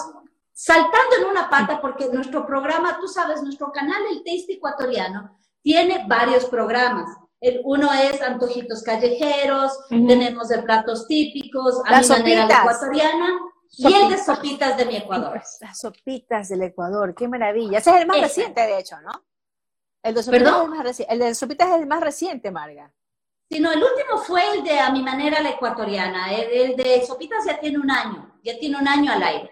saltando en una pata porque nuestro programa, tú sabes, nuestro canal, el Taste Ecuatoriano, tiene varios programas. El, uno es Antojitos Callejeros, uh -huh. tenemos de platos típicos, a Las mi manera ecuatoriana, el de sopitas de mi Ecuador. Las sopitas del Ecuador, qué maravilla. Ese es el más Ese. reciente, de hecho, ¿no? El de sopitas, es el, más reci- el de sopitas es el más reciente, Marga. Sí, no, el último fue el de a mi manera la ecuatoriana. El, el de sopitas ya tiene un año, ya tiene un año al aire.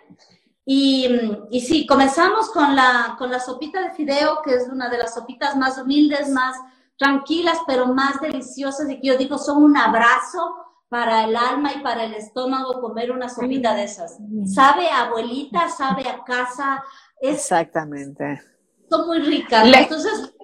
Y, y sí, comenzamos con la, con la sopita de fideo, que es una de las sopitas más humildes, más tranquilas, pero más deliciosas y que yo digo son un abrazo para el alma y para el estómago comer una sopita de esas. Sabe a abuelita, sabe a casa. Es, Exactamente. Son muy ricas. Le- Entonces,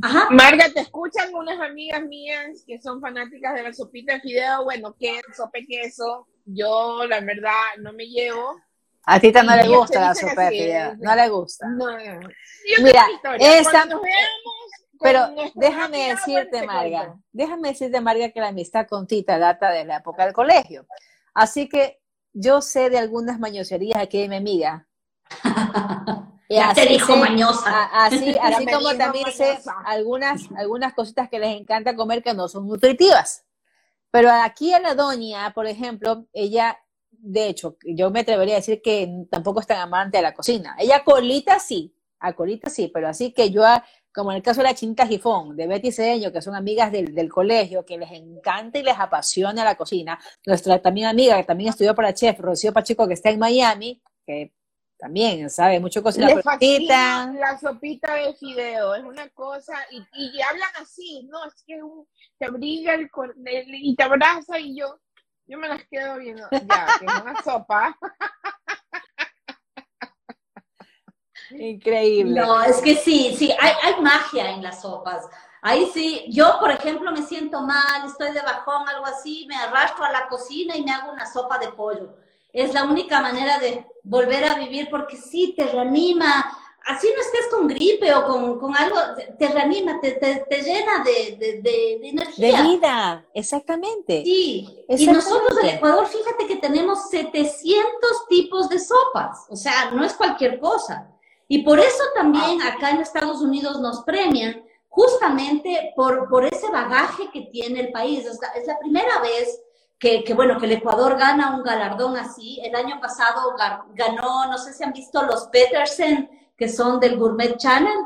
Ajá. Marga, te escuchan unas amigas mías que son fanáticas de la sopita de fideo. Bueno, ¿qué sopa de queso? Yo, la verdad, no me llevo. A Tita no Y le gusta la sopa de fideo, no le gusta. No. Yo tengo Mira, esa- Cuando nos veamos con Pero déjame decirte, te Marga, déjame decirte, Marga, que la amistad con Tita data de la época del colegio. Así que yo sé de algunas mañoserías aquí de mi amiga. Y Ya te así dijo sé- mañosa. a- Así, así como dijo también sé algunas, algunas cositas que les encanta comer que no son nutritivas. Pero aquí a la doña, por ejemplo, ella, de hecho, yo me atrevería a decir que tampoco es tan amante de la cocina. Ella colita sí, a colita sí, pero así que yo, como en el caso de la chinita Gifón, de Betty Cedeño, que son amigas del, del colegio, que les encanta y les apasiona la cocina. Nuestra también amiga, que también estudió para chef, Rocío Pacheco, que está en Miami, que también sabe mucho cocina. Le pero fascina Tita- la sopita de fideo, es una cosa, y, y hablan así, no, es que un- te abriga el, el- y te abraza y yo, yo me las quedo viendo, ya, que es una sopa. Increíble. No, es que sí, sí, hay, hay magia en las sopas. Ahí sí, yo por ejemplo me siento mal, estoy de bajón, algo así, me arrastro a la cocina y me hago una sopa de pollo. Es la única manera de volver a vivir porque sí, te reanima. Así no estés con gripe o con, con algo, te, te reanima, te, te, te llena de, de, de, de De energía. vida, exactamente. Sí, y Exactamente. nosotros en Ecuador, fíjate que tenemos 700 tipos de sopas, o sea, no es cualquier cosa. Y por eso también acá en Estados Unidos nos premian, justamente por, por ese bagaje que tiene el país. Es la, es la primera vez que, que, bueno, que el Ecuador gana un galardón así. El año pasado ga- ganó, no sé si han visto los Peterson, que son del Gourmet Channel.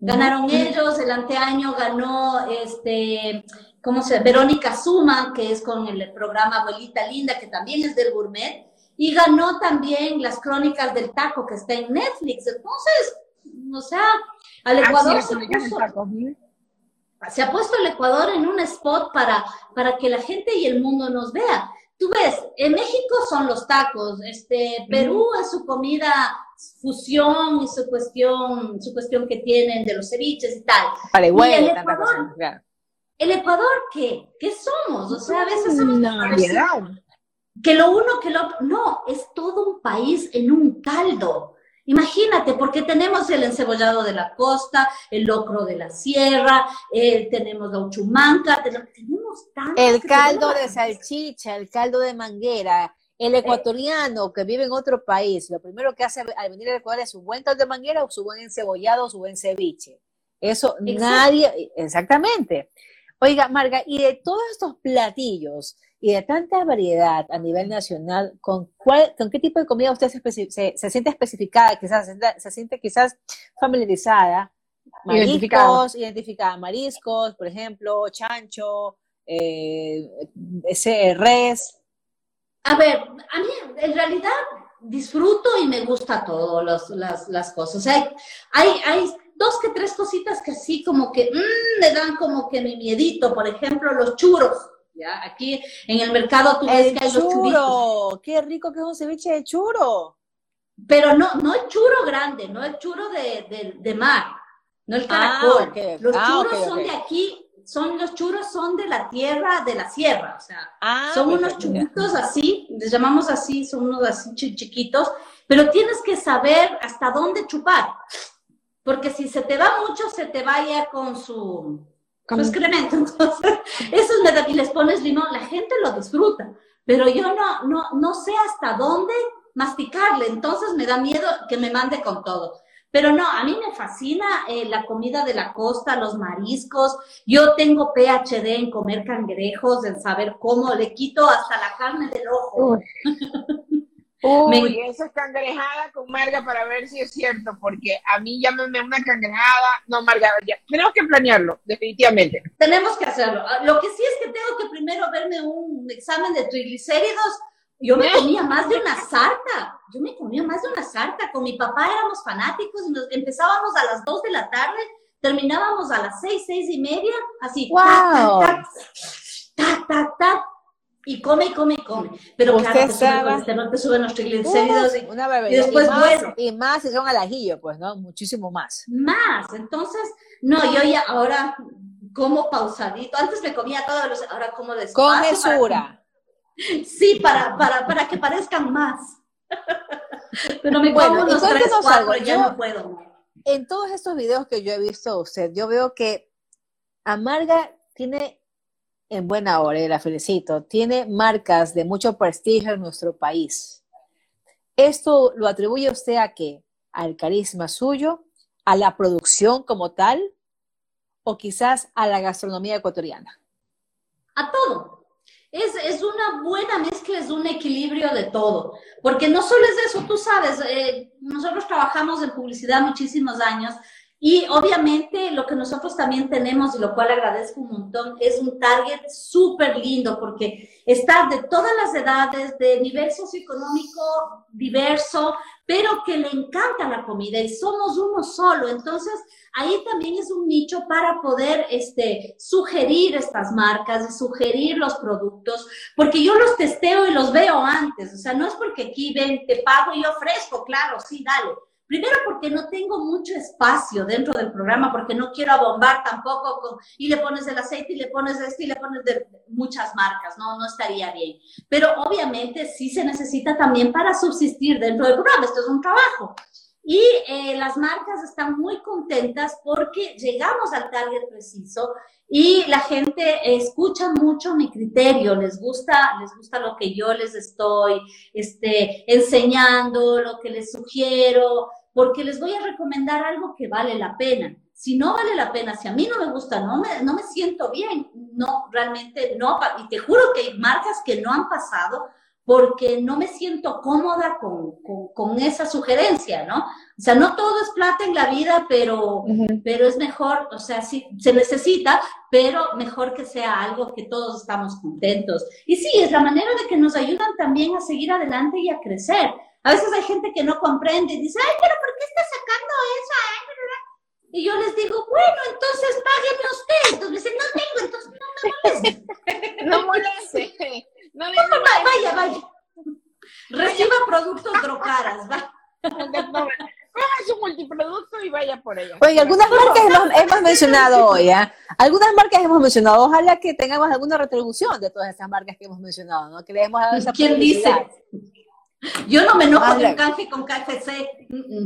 Ganaron ellos, el anteaño ganó este, ¿cómo se Verónica Suma, que es con el programa Abuelita Linda, que también es del gourmet, y ganó también las crónicas del taco, que está en Netflix. Entonces, o sea, al Ecuador Así se, puso- taco. ¿sí? se ha puesto el Ecuador en un spot para, para que la gente y el mundo nos vea. Tú ves, en México son los tacos, este, Perú es su comida fusión y su cuestión, su cuestión que tienen de los ceviches y tal. Para Y igual, el Ecuador. cosa, claro. ¿El Ecuador qué? ¿Qué somos? O sea, a veces somos variedad. Que lo uno, que lo. No, es todo un país en un caldo. Imagínate, porque tenemos el encebollado de la costa, el locro de la sierra, eh, tenemos la uchumanca, tenemos, tanto El caldo de salchicha, el caldo de manguera. El ecuatoriano que vive en otro país, lo primero que hace al venir al Ecuador es su buen caldo de manguera o su buen encebollado o su buen ceviche. Eso nadie, exactamente. Oiga, Marga, y de todos estos platillos y de tanta variedad a nivel nacional, ¿con cuál, con qué tipo de comida usted se, se- se siente especificada, quizás se siente, se siente quizás familiarizada? Identificada. Mariscos, identificada, mariscos, por ejemplo, chancho, eh, ese res. A ver, a mí en realidad disfruto y me gusta todo los- las, las cosas. O sea, hay, hay, hay dos que tres cositas que así como que mm, me dan como que mi miedito. Por ejemplo, los churros. ¿ya? Aquí en el mercado tú ves que hay los churritos. churo, qué rico que es un ceviche de churo. Pero no, no el churro grande, no el churro de, de, de mar, no el Ah, caracol. Los Ah, churros son de aquí, son los churros son de la tierra, de la sierra, o sea, Ah, son unos churritos así, les llamamos así, son unos así chi- chiquitos, pero tienes que saber hasta dónde chupar, porque si se te va mucho, se te vaya con su, su excremento, entonces, esos me da- y les pones limón, la gente lo disfruta, pero yo no, no, no sé hasta dónde masticarle, entonces me da miedo que me mande con todo. Pero no, a mí me fascina eh, la comida de la costa, los mariscos. Yo tengo PhD en comer cangrejos, en saber cómo le quito hasta la carne del ojo. Uy, Me- esa es cangrejada con Marga para ver si es cierto, porque a mí llámame una cangrejada. No, Marga, ya. Tenemos que planearlo, definitivamente. Tenemos que hacerlo. Ah, Lo que sí es que tengo que primero verme un examen de triglicéridos. Yo me comía más de una sarta. Yo me comía más de una sarta. Con mi papá éramos fanáticos y nos empezábamos a las 2 de la tarde, terminábamos a las 6, 6 y media, así. Tac, tac, tac, tac, tac. Y come y come y come. Pero Usted claro, te sube el te suben los triglicéridos y Una barbaridad. y después y más, bueno. y más si son al ajillo, pues, ¿no? Muchísimo más. más. Entonces, no, yo ya ahora como pausadito. Antes me comía todos los, ahora como despacio. Con para- mesura. sí, para, para, para que parezcan más. Pero me Bueno, como y unos tres, cuatro, ya yo- no puedo. En todos estos videos que yo he visto de usted, yo veo que Amarga tiene, en buena hora, la felicito, tiene marcas de mucho prestigio en nuestro país. ¿Esto lo atribuye usted a qué? ¿Al carisma suyo? ¿A la producción como tal? ¿O quizás a la gastronomía ecuatoriana? a todo. Es, es una buena mezcla, es un equilibrio de todo. Porque no solo es eso, tú sabes, eh, nosotros trabajamos en publicidad muchísimos años y obviamente lo que nosotros también tenemos y lo cual agradezco un montón es un target súper lindo porque está de todas las edades, de nivel socioeconómico diverso, pero que le encanta la comida y somos uno solo. Entonces, ahí también es un nicho para poder este, sugerir estas marcas, y sugerir los productos, porque yo los testeo y los veo antes, o sea, no es porque aquí ven, te pago y ofrezco, claro, sí, dale. Primero porque no tengo mucho espacio dentro del programa, porque no quiero abombar tampoco con, y le pones el aceite y le pones esto y le pones de muchas marcas, no, no estaría bien. Pero obviamente sí se necesita también para subsistir dentro del programa, esto es un trabajo. Y eh, las marcas están muy contentas porque llegamos al target preciso y la gente escucha mucho mi criterio, les gusta, les gusta lo que yo les estoy este, enseñando, lo que les sugiero, porque les voy a recomendar algo que vale la pena. Si no vale la pena, si a mí no me gusta, no me, no me siento bien, no, realmente no, y te juro que hay marcas que no han pasado porque no me siento cómoda con, con, con, esa sugerencia, ¿no? O sea, no todo es plata en la vida, pero, uh -huh. pero es mejor, o sea, sí, se necesita, pero mejor que sea algo que todos estamos contentos. Y sí, es la manera de que nos ayudan también a seguir adelante y a crecer. A veces hay gente que no comprende y dice, ay, pero ¿por qué está sacando eso? Y yo les digo, bueno, entonces págueme usted. Entonces me dicen, no tengo, entonces no no me moleste. moleste. No, no, no, vaya, vaya. Reciba productos drogaras, va. Coja su multiproducto y vaya por ella. Oye, algunas marcas hemos, hemos mencionado hoy, ¿eh? Algunas marcas hemos mencionado. Ojalá que tengamos alguna retribución de todas esas marcas que hemos mencionado, ¿no? Que le hemos dado esa ¿Quién dice? Yo no me enojo de un canje con KFC.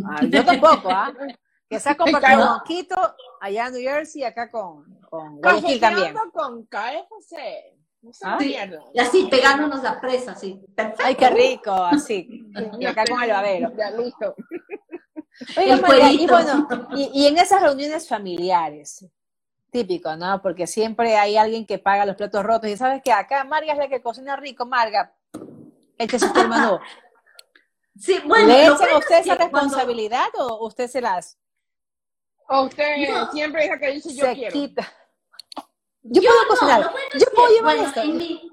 Ah, yo tampoco, ¿ah? ¿eh? Que se ha compartido con Quito, allá en New Jersey, acá con, con Guayaquil también. con KFC. ¿Ah? Sí, y así pegándonos la presa, así. Perfecto. Ay, qué rico, así. Y acá con el babero. Ya, listo. Oiga, María, y bueno, y, y, en esas reuniones familiares, típico, ¿no? Porque siempre hay alguien que paga los platos rotos. Y sabes que acá Marga es la que cocina rico, Marga. Este es el menú. Sí, bueno, ¿Le echan bueno a usted esa cuando... responsabilidad o usted se las o usted no. siempre es que dice yo se quiero? Quita. Yo, yo puedo cocinar. No, bueno yo puedo llevar bueno, esto. En, mi,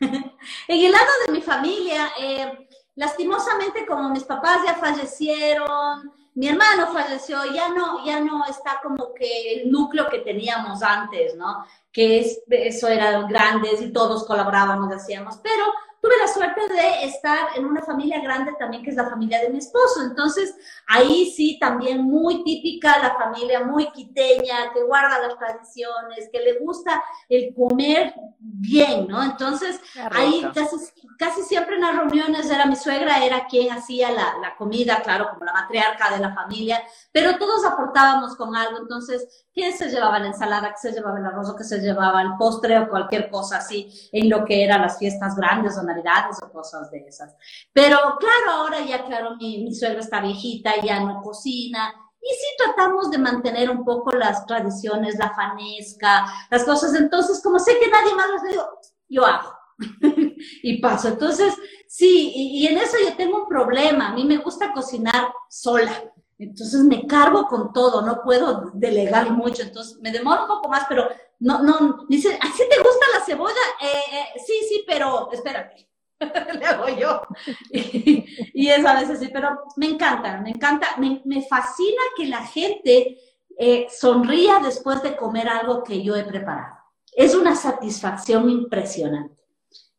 en, el lado de mi familia, eh, lastimosamente, como mis papás ya fallecieron, mi hermano falleció, ya no, ya no está como que el núcleo que teníamos antes, ¿no? Que es, eso eran grandes y todos colaborábamos, hacíamos, pero tuve la suerte de estar en una familia grande también, que es la familia de mi esposo. Entonces, ahí sí, también muy típica la familia, muy quiteña, que guarda las tradiciones, que le gusta el comer bien, ¿no? Entonces, ahí casi, casi, siempre en las reuniones era mi suegra, era quien hacía la, la, comida, claro, como la matriarca de la familia, pero todos aportábamos con algo. Entonces, ¿quién se llevaba la ensalada? ¿Qué se llevaba el arroz? ¿O qué se llevaba el postre? O cualquier cosa así, en lo que eran las fiestas grandes o navidades o cosas de esas. Pero claro, ahora ya, claro, mi, mi suegra está viejita, ya no cocina, y sí tratamos de mantener un poco las tradiciones, la fanesca, las cosas. Entonces, como sé que nadie más las digo, yo hago. y paso. Entonces, sí, y, y, en eso yo tengo un problema. A mí me gusta cocinar sola. Entonces me cargo con todo, no puedo delegar mucho. Entonces me demoro un poco más, pero no, no, dice, ¿así te gusta la cebolla? Eh, eh, sí, sí, pero espérate. Le hago yo. Y, y eso a veces sí, pero me encanta, me encanta, me, me fascina que la gente eh, sonría después de comer algo que yo he preparado. Es una satisfacción impresionante.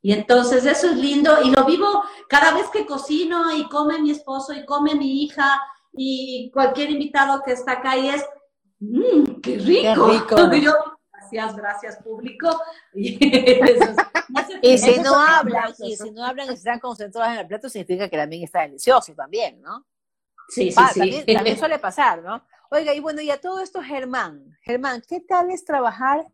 Y entonces eso es lindo y lo vivo cada vez que cocino y come mi esposo y come mi hija y cualquier invitado que está acá y es, mmm, qué rico. Qué rico. gracias, gracias público. Y, si no hablan, y si no hablan y están concentrados en el plato, significa que también está delicioso también, ¿no? Sí, sí, sí. También, suele pasar, ¿no? Oiga, y bueno, y a todo esto, Germán, Germán, ¿qué tal es trabajar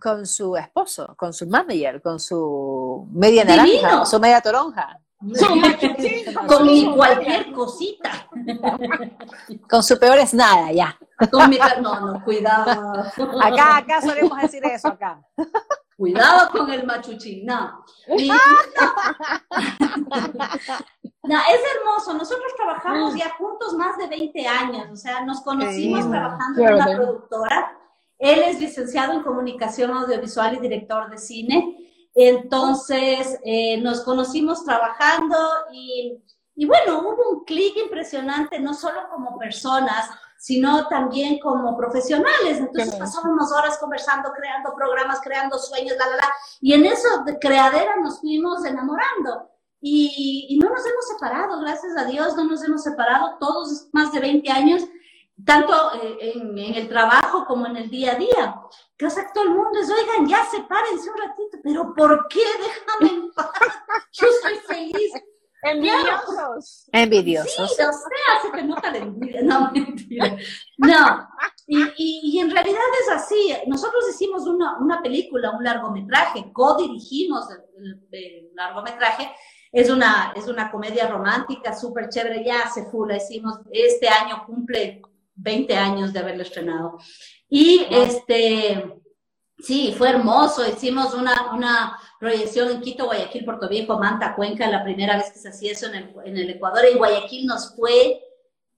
con su esposo, con su manager, con su media naranja, con su media toronja? Con cualquier cosita. Con su peor es nada, ya. Con mi, no, no, cuidado. Acá, acá solemos decir eso, acá. Cuidado con el machuchín, no. no. es hermoso. Nosotros trabajamos ya juntos más de 20 años, o sea, nos conocimos trabajando en una productora. Él es licenciado en comunicación audiovisual y director de cine. Entonces, eh, nos conocimos trabajando y, y bueno, hubo un clic impresionante, no solo como personas, sino también como profesionales. Entonces pasábamos horas conversando, creando programas, creando sueños, la, la, la. Y en eso de creadera nos fuimos enamorando. Y, y, no nos hemos separado, gracias a Dios, no nos hemos separado todos más de 20 años, tanto eh, en, en, el trabajo como en el día a día. Sea, todo el mundo es, oigan, ya sepárense un ratito, pero ¿por qué? Déjame en paz. Yo estoy feliz Envidiosos. Envidiosos. Sí, o sea, se te nota la envidia. No, mentira. No. Y, y, y, en realidad es así. Nosotros hicimos una, una película, un largometraje, co-dirigimos el, el, el, largometraje. Es una, es una comedia romántica súper chévere. Ya se fue, la hicimos. Este año cumple 20 años de haberlo estrenado. Y este Sí, fue hermoso. Hicimos una, una proyección en Quito, Guayaquil, Puerto Viejo, Manta, Cuenca, la primera vez que se hacía eso en el, en el Ecuador. En Guayaquil nos fue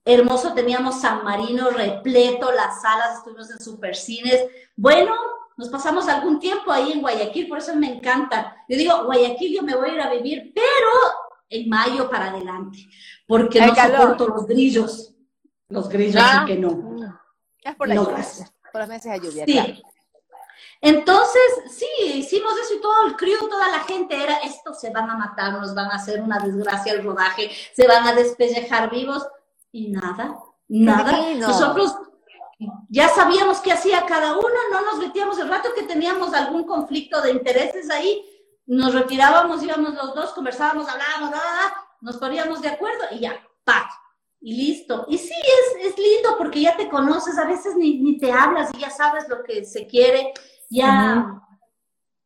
hermoso. Teníamos San Marino repleto, las salas, estuvimos en supercines. Bueno, nos pasamos algún tiempo ahí en Guayaquil, por eso me encanta. Yo digo, Guayaquil yo me voy a ir a vivir, pero en mayo para adelante, porque no calor. soporto los grillos. Los grillos ah, sí que no. Es por la no, lluvia, por los meses de lluvia. Sí. Claro. Entonces, sí, hicimos eso y todo el crew, toda la gente era, estos se van a matar, nos van a hacer una desgracia el rodaje, se van a despellejar vivos y nada, nada. Nosotros ya sabíamos qué hacía cada uno, no nos metíamos el rato que teníamos algún conflicto de intereses ahí, nos retirábamos, íbamos los dos, conversábamos, hablábamos, nada, nos poníamos de acuerdo y ya, ¡pac! Y listo. Y sí, es, es lindo porque ya te conoces, a veces ni, ni te hablas y ya sabes lo que se quiere ya. Uh -huh.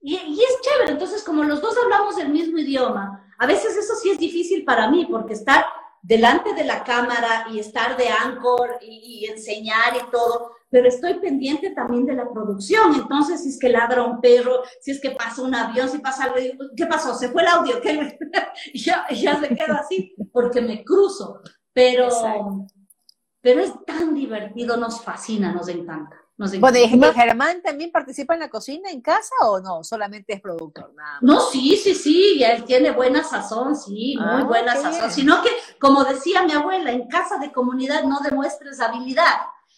y, y, es chévere, entonces como los dos hablamos el mismo idioma, a veces eso sí es difícil para mí, porque estar delante de la cámara y estar de anchor y, y enseñar y todo, pero estoy pendiente también de la producción, entonces si es que ladra un perro, si es que pasa un avión, si pasa algo, ¿qué pasó? ¿Se fue el audio? ¿Qué? ya, ya se queda así, porque me cruzo, pero, pero es tan divertido, nos fascina, nos encanta. No sé. Bueno, ¿y Germán también participa en la cocina en casa o no? Solamente es productor, nada más. No, sí, sí, sí, él tiene buena sazón, sí, ah, muy buena sazón. Sino que, como decía mi abuela, en casa de comunidad no demuestres habilidad.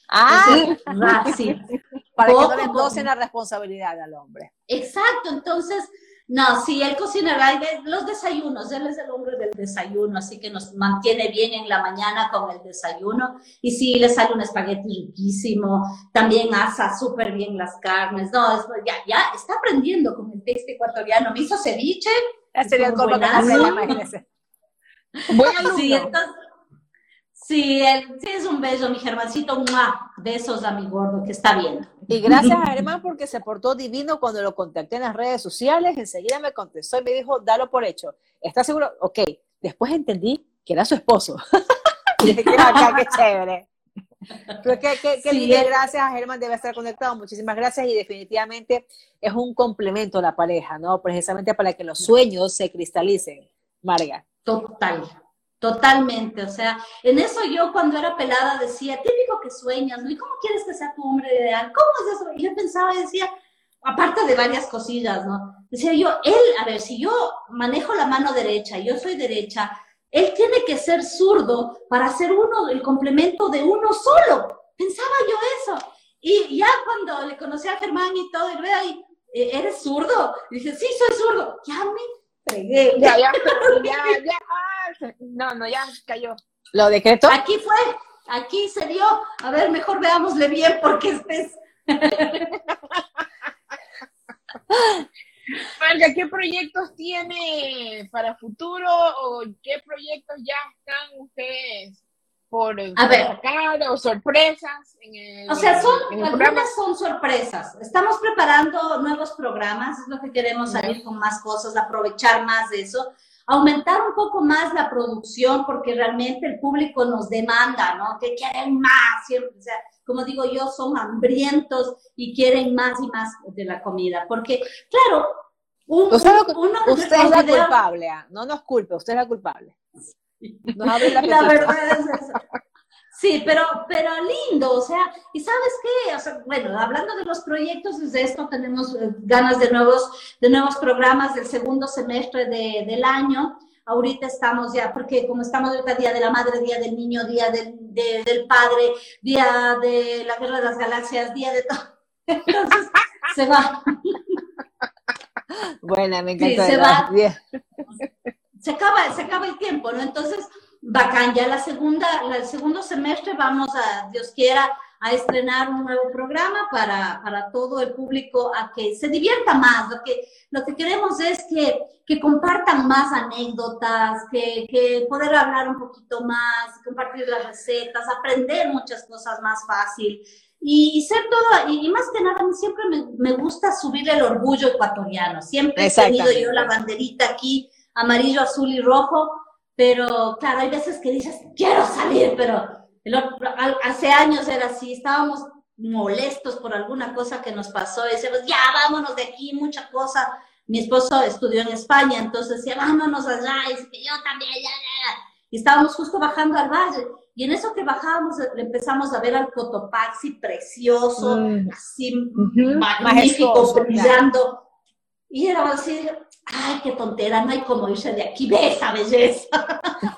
Ah, entonces, ah sí. Para Poco, que no le la responsabilidad al hombre. Exacto, entonces no, sí, él cocina los desayunos, él es el hombre del desayuno, así que nos mantiene bien en la mañana con el desayuno. Y sí, le sale un espagueti riquísimo, también asa súper bien las carnes. No, es, ya, ya está aprendiendo con el texto ecuatoriano. Me hizo ceviche. Sería el colmo que Bueno, sí, entonces, Sí, es un beso, mi Germancito. ¡mua! Besos a mi gordo que está viendo. Y gracias a Germán porque se portó divino cuando lo contacté en las redes sociales. Enseguida me contestó y me dijo, dalo por hecho. ¿Estás seguro? Ok. Después entendí que era su esposo. y dije, acá, qué chévere. Pero qué sí, lindo, gracias a Germán, debe estar conectado. Muchísimas gracias y definitivamente es un complemento a la pareja, ¿no? Precisamente para que los sueños se cristalicen. Marga. Total, Totalmente, o sea, en eso yo cuando era pelada decía, típico que sueñas, ¿no? ¿Y cómo quieres que sea tu hombre ideal? ¿Cómo es eso? Y yo pensaba y decía, aparte de varias cosillas, ¿no? Decía yo, él, a ver, si yo manejo la mano derecha, yo soy derecha, él tiene que ser zurdo para ser uno, el complemento de uno solo. Pensaba yo eso. Y ya cuando le conocí a Germán y todo, y veo ahí, ¿eres zurdo? Y dije, sí, soy zurdo. Ya me entregué. Ya, ya, ya, ya. No, no, ya cayó. ¿Lo decretó? Aquí fue, aquí se dio. A ver, mejor veámosle bien porque este es... Marga, ¿qué proyectos tiene para futuro o qué proyectos ya están ustedes por, A por ver. sacar o sorpresas? En el, O sea, son, en el programa? algunas son sorpresas. Estamos preparando nuevos programas, es lo que queremos salir con más cosas, aprovechar más de eso, aumentar un poco más la producción, porque realmente el público nos demanda, ¿no? Que quieren más, siempre, o sea, como digo yo, son hambrientos y quieren más y más de la comida, porque, claro, un, Usted, un- uno de usted es la culpable, ah, no nos culpe, usted es la culpable. Nos abre el La verdad es eso. Sí, pero, pero lindo, o sea, y sabes qué, o sea, bueno, hablando de los proyectos, desde esto tenemos eh, ganas de nuevos, de nuevos programas del segundo semestre de- del año. Ahorita estamos ya, porque como estamos ahorita Día de la Madre, Día del Niño, Día del, de- del Padre, Día de la Guerra de las Galaxias, Día de todo. Entonces, se va. Buena, me Sí, encanta. se ¿verdad? va. Bien. se acaba, se acaba el tiempo, ¿no? Entonces, bacán, ya la segunda, el segundo semestre vamos a, Dios quiera, a estrenar un nuevo programa para, para todo el público a que se divierta más. Lo que, lo que queremos es que, que compartan más anécdotas, que, que poder hablar un poquito más, compartir las recetas, aprender muchas cosas más fácil. Y ser todo, y, y más que nada, siempre me, me gusta subir el orgullo ecuatoriano. Siempre he tenido yo la banderita aquí, amarillo, azul y rojo, pero claro, hay veces que dices, quiero salir, pero otro- hace años era así, estábamos molestos por alguna cosa que nos pasó y decíamos, ya, vámonos de aquí, mucha cosa. Mi esposo estudió en España, entonces decía, vámonos allá, y dice yo también, ya, ya, ya. Y estábamos justo bajando al valle, y en eso que bajábamos eh, empezamos a ver al Cotopaxi precioso, Mm. así Ujú, magnífico, majestuoso, brillando. Y era así, ay, qué tontera, no hay como irse de aquí, ve esa belleza.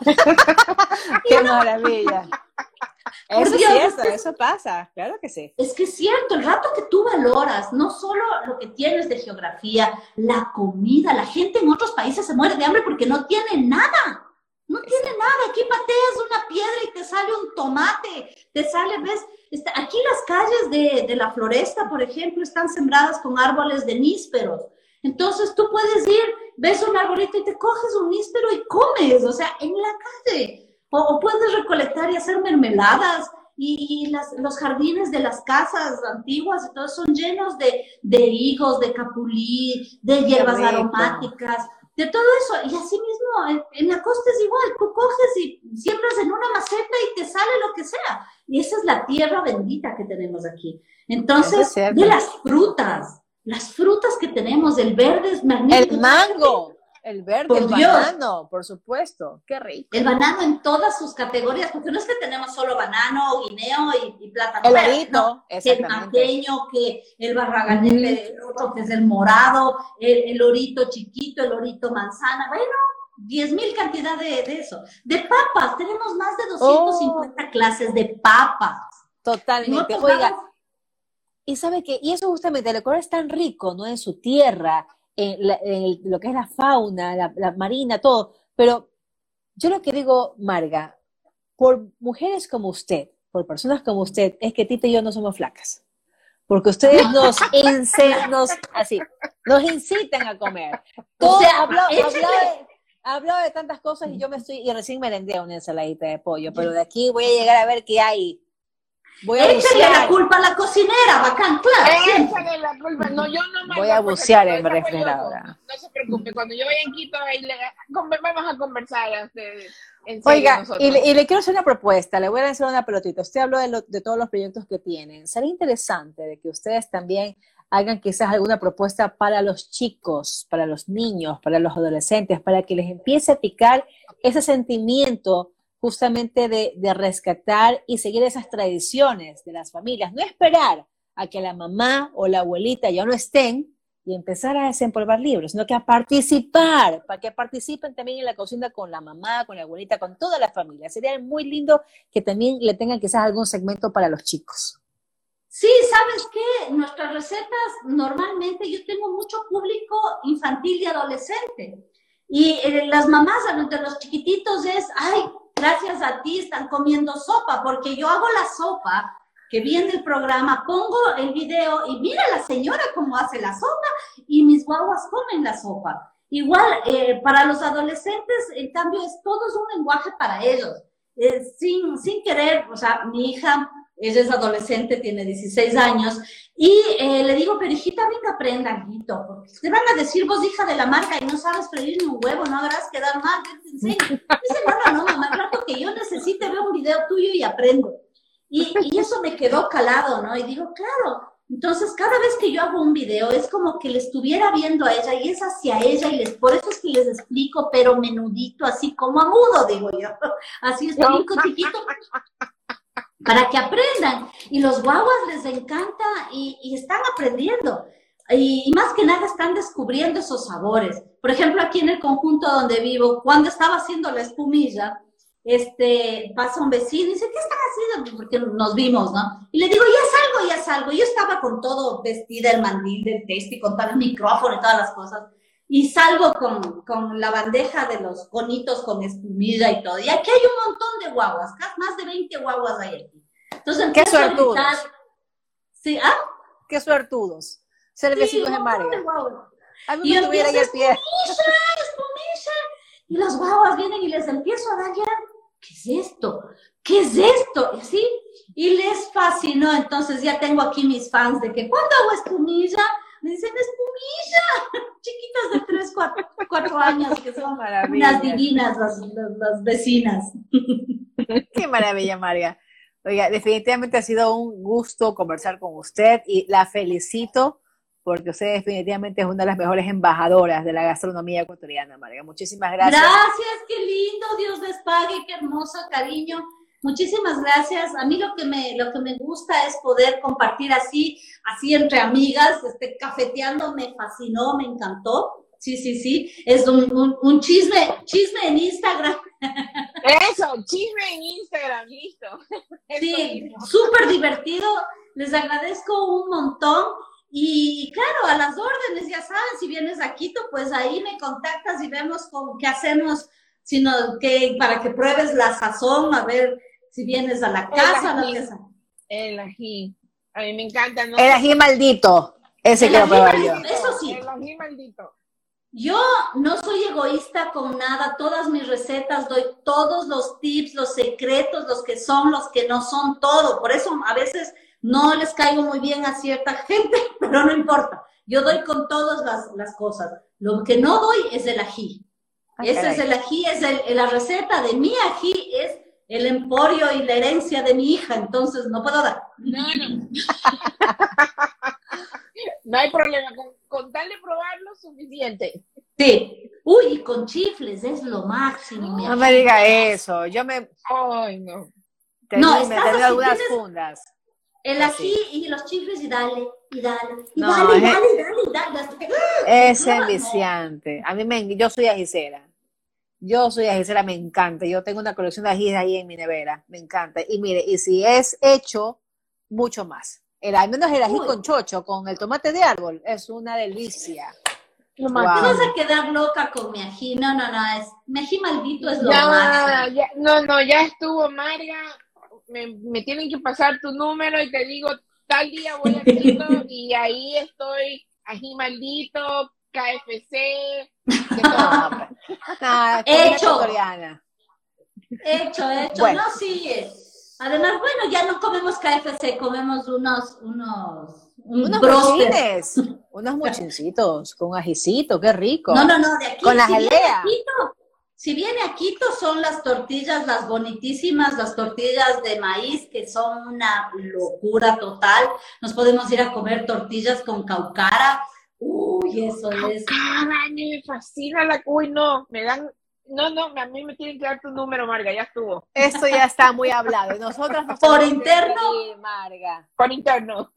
Qué maravilla. Eso es cierto, es eso pasa, claro que sí. Es que es cierto, el rato que tú valoras, no solo lo que tienes de geografía, la comida, la gente en otros países se muere de hambre porque no tiene nada. No tiene nada. Aquí pateas una piedra y te sale un tomate, te sale, ves, Está- aquí las calles de, de la floresta, por ejemplo, están sembradas con árboles de nísperos. Entonces tú puedes ir, ves un arbolito y te coges un níspero y comes, o sea, en la calle. O, o puedes recolectar y hacer mermeladas. Y, y las, los jardines de las casas antiguas todo son llenos de, de higos, de capulí, de hierbas aromáticas, de todo eso. Y así mismo, en, en la costa es igual, tú coges y siembras en una maceta y te sale lo que sea. Y esa es la tierra bendita que tenemos aquí. Entonces, de las frutas, las frutas que tenemos, el verde es magnífico. El mango, el verde, Por el Dios. banano, por supuesto. Qué rico. El banano en todas sus categorías, porque no es que tenemos solo banano, guineo y, y plátano. El no. el maqueño, que el barraganete, el otro que es el morado, el, el orito chiquito, el orito manzana, bueno, diez mil cantidad de, de eso. De papas, tenemos más de 250 clases de papas. En Totalmente. Oiga, y sabe que, y eso justamente, el Ecuador es tan rico, ¿no? En su tierra, en, la- en el- lo que es la fauna, la, la marina, todo. Pero yo lo que digo, Marga, por mujeres como usted, por personas como usted, es que Tita y yo no somos flacas. Porque ustedes nos, nos, así, nos incitan a comer. Todo, sea, habló, habló de, habló de tantas cosas y yo me estoy, y recién merendé una ensaladita de pollo, pero de aquí voy a llegar a ver qué hay. Voy a Échale la culpa a la cocinera, bacán, claro. Échale la culpa. No, yo no me Voy a bucear en refrigeradora. No, se preocupe, cuando yo vaya en Quito, ahí le, vamos a conversar a ustedes. Oiga, y le, y le quiero hacer una propuesta, le voy a lanzar una pelotita. Usted habló de, lo- de todos los proyectos que tienen. Sería interesante de que ustedes también hagan quizás alguna propuesta para los chicos, para los niños, para los adolescentes, para que les empiece a picar ese sentimiento justamente de, de rescatar y seguir esas tradiciones de las familias. No esperar a que la mamá o la abuelita ya no estén y empezar a desempolvar libros, sino que a participar, para que participen también en la cocina con la mamá, con la abuelita, con toda la familia. Sería muy lindo que también le tengan quizás algún segmento para los chicos. Sí, ¿sabes qué? Nuestras recetas, normalmente yo tengo mucho público infantil y adolescente. Y eh, las mamás de los chiquititos es, ay, gracias a ti están comiendo sopa, porque yo hago la sopa que viene el programa, pongo el video y mira la señora cómo hace la sopa y mis guaguas comen la sopa. Igual, eh, para los adolescentes, en cambio, es todo es un lenguaje para ellos. Eh, sin, sin querer, o sea, mi hija, ella es adolescente, tiene 16 años, y eh, le digo, pero hijita, venga, aprenda, hijito, porque te van a decir vos, hija de la marca, y no sabes freír ni un huevo, no habrás quedar mal, te enseño. Dice, no, no, mamá, rato que yo necesite, veo un video tuyo y aprendo. Y, y eso me quedó calado, ¿no? Y digo, claro, entonces, cada vez que yo hago un video es como que le estuviera viendo a ella y es hacia ella y les, por eso es que les explico, pero menudito, así como agudo, digo yo. Así explico chiquito para que aprendan. Y los guaguas les encanta y, están aprendiendo. Y, más que nada están descubriendo esos sabores. Por ejemplo, aquí en el conjunto donde vivo, cuando estaba haciendo la espumilla, este, pasa un vecino y dice, ¿qué están haciendo? Porque nos vimos, ¿no? Y le digo, ya salgo, ya salgo. Yo estaba con todo vestida, el mandil del texto y con todo el micrófono y todas las cosas. Y salgo con, con la bandeja de los conitos con espumilla y todo. Y aquí hay un montón de guaguas, más de 20 guaguas hay aquí. Entonces, ¿Qué suertudos? Sí, ¿ah? Qué suertudos. Ser vecinos sí, de Mario. A mí me tuviera ya el pie. Espumilla, espumilla. Y los guaguas vienen y les empiezo a dar ya ¿qué es esto? ¿Qué es esto? Y así, y les fascinó. Entonces ya tengo aquí mis fans de que cuando hago espumilla, me dicen espumilla, chiquitas de 3, 4, años, que son unas divinas las, las, vecinas. Qué maravilla, María. Oiga, definitivamente ha sido un gusto conversar con usted y la felicito porque usted definitivamente es una de las mejores embajadoras de la gastronomía ecuatoriana, María. Muchísimas gracias. Gracias, qué lindo, Dios les pague, qué hermoso cariño. Muchísimas gracias. A mí lo que me, lo que me gusta es poder compartir así, así entre amigas, este, cafeteando, me fascinó, me encantó. Sí, sí, sí. Es un, un, un chisme, chisme en Instagram. Eso, chisme en Instagram, listo. Sí, súper divertido. Les agradezco un montón. Y claro, a las órdenes, ya saben, si vienes a Quito, pues ahí me contactas y vemos cómo, qué hacemos, sino que para que pruebes la sazón, a ver si vienes a la casa. El ají, el ají. a mí me encanta. ¿no? El ají maldito, ese quiero probar yo. Eso sí. El ají maldito. Yo no soy egoísta con nada, todas mis recetas doy todos los tips, los secretos, los que son, los que no son, todo. Por eso a veces no les caigo muy bien a cierta gente, pero no importa. Yo doy con todas las, cosas. Lo que no doy es el ají. Ah, Ese es el ají, es el, la receta de mi ají, es el emporio y la herencia de mi hija, entonces no puedo dar. No, no. no hay problema, con, con tal de probarlo, suficiente. Sí. Uy, y con chifles, es lo máximo. No me diga eso, yo me... Ay, no. no, me algunas fundas. El ají y los chifles y dale, y dale, y dale, y dale, y dale, dale, Es enviciante. A mí me, yo soy ajicera. Yo soy ajicera, me encanta. Yo tengo una colección de ají ahí en mi nevera, me encanta. Y mire, y si es hecho, mucho más. El, al menos el ají con chocho, con el tomate de árbol, es una delicia. No Te vas a quedar loca con mi ají. No, no, no, es, mi ají maldito es lo más. no, no, ya estuvo, María me, tienen que pasar tu número y te digo, tal día voy a y ahí estoy, ají maldito, KFC. No, hecho. Hecho, hecho. No, sí. Además, bueno, ya no comemos KFC, comemos unos, unos, unos mochines, unos mochincitos con ajicito, qué rico. No, no, no, de aquí. Con la jalea. Si viene a Quito son las tortillas, las bonitísimas, las tortillas de maíz, que son una locura total. Nos podemos ir a comer tortillas con caucara. Uy, eso es. me fascina la cuy, no, me dan no, no, a mí me tienen que dar tu número, Marga, ya estuvo. Esto ya está muy hablado. Nosotros Por interno. Marga. Por interno.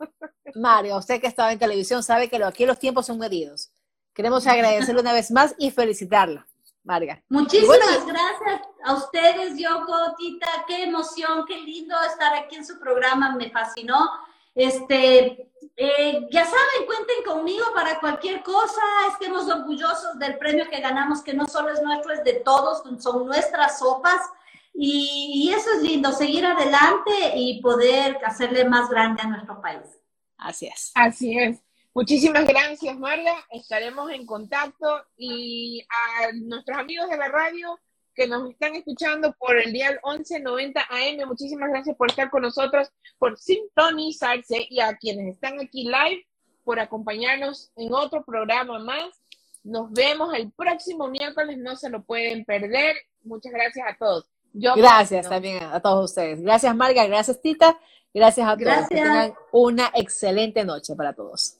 Marga, usted que estaba en televisión sabe que aquí los tiempos son medidos. Queremos agradecerle una vez más y felicitarla. Marga. Muchísimas gracias a ustedes, Yoko, Tita, qué emoción, qué lindo estar aquí en su programa, me fascinó. Este, eh, ya saben, cuenten conmigo para cualquier cosa. Estemos orgullosos del premio que ganamos, que no solo es nuestro, es de todos, son nuestras sopas. Y, y eso es lindo, seguir adelante y poder hacerle más grande a nuestro país. Así es. Así es. Muchísimas gracias, Marga. Estaremos en contacto y a nuestros amigos de la radio que nos están escuchando por el día 1190 AM, muchísimas gracias por estar con nosotros, por sintonizarse y a quienes están aquí live por acompañarnos en otro programa más. Nos vemos el próximo miércoles, no se lo pueden perder. Muchas gracias a todos. Yo gracias también a todos ustedes. Gracias, Marga. Gracias, Tita. Gracias a todos. Que tengan una excelente noche para todos.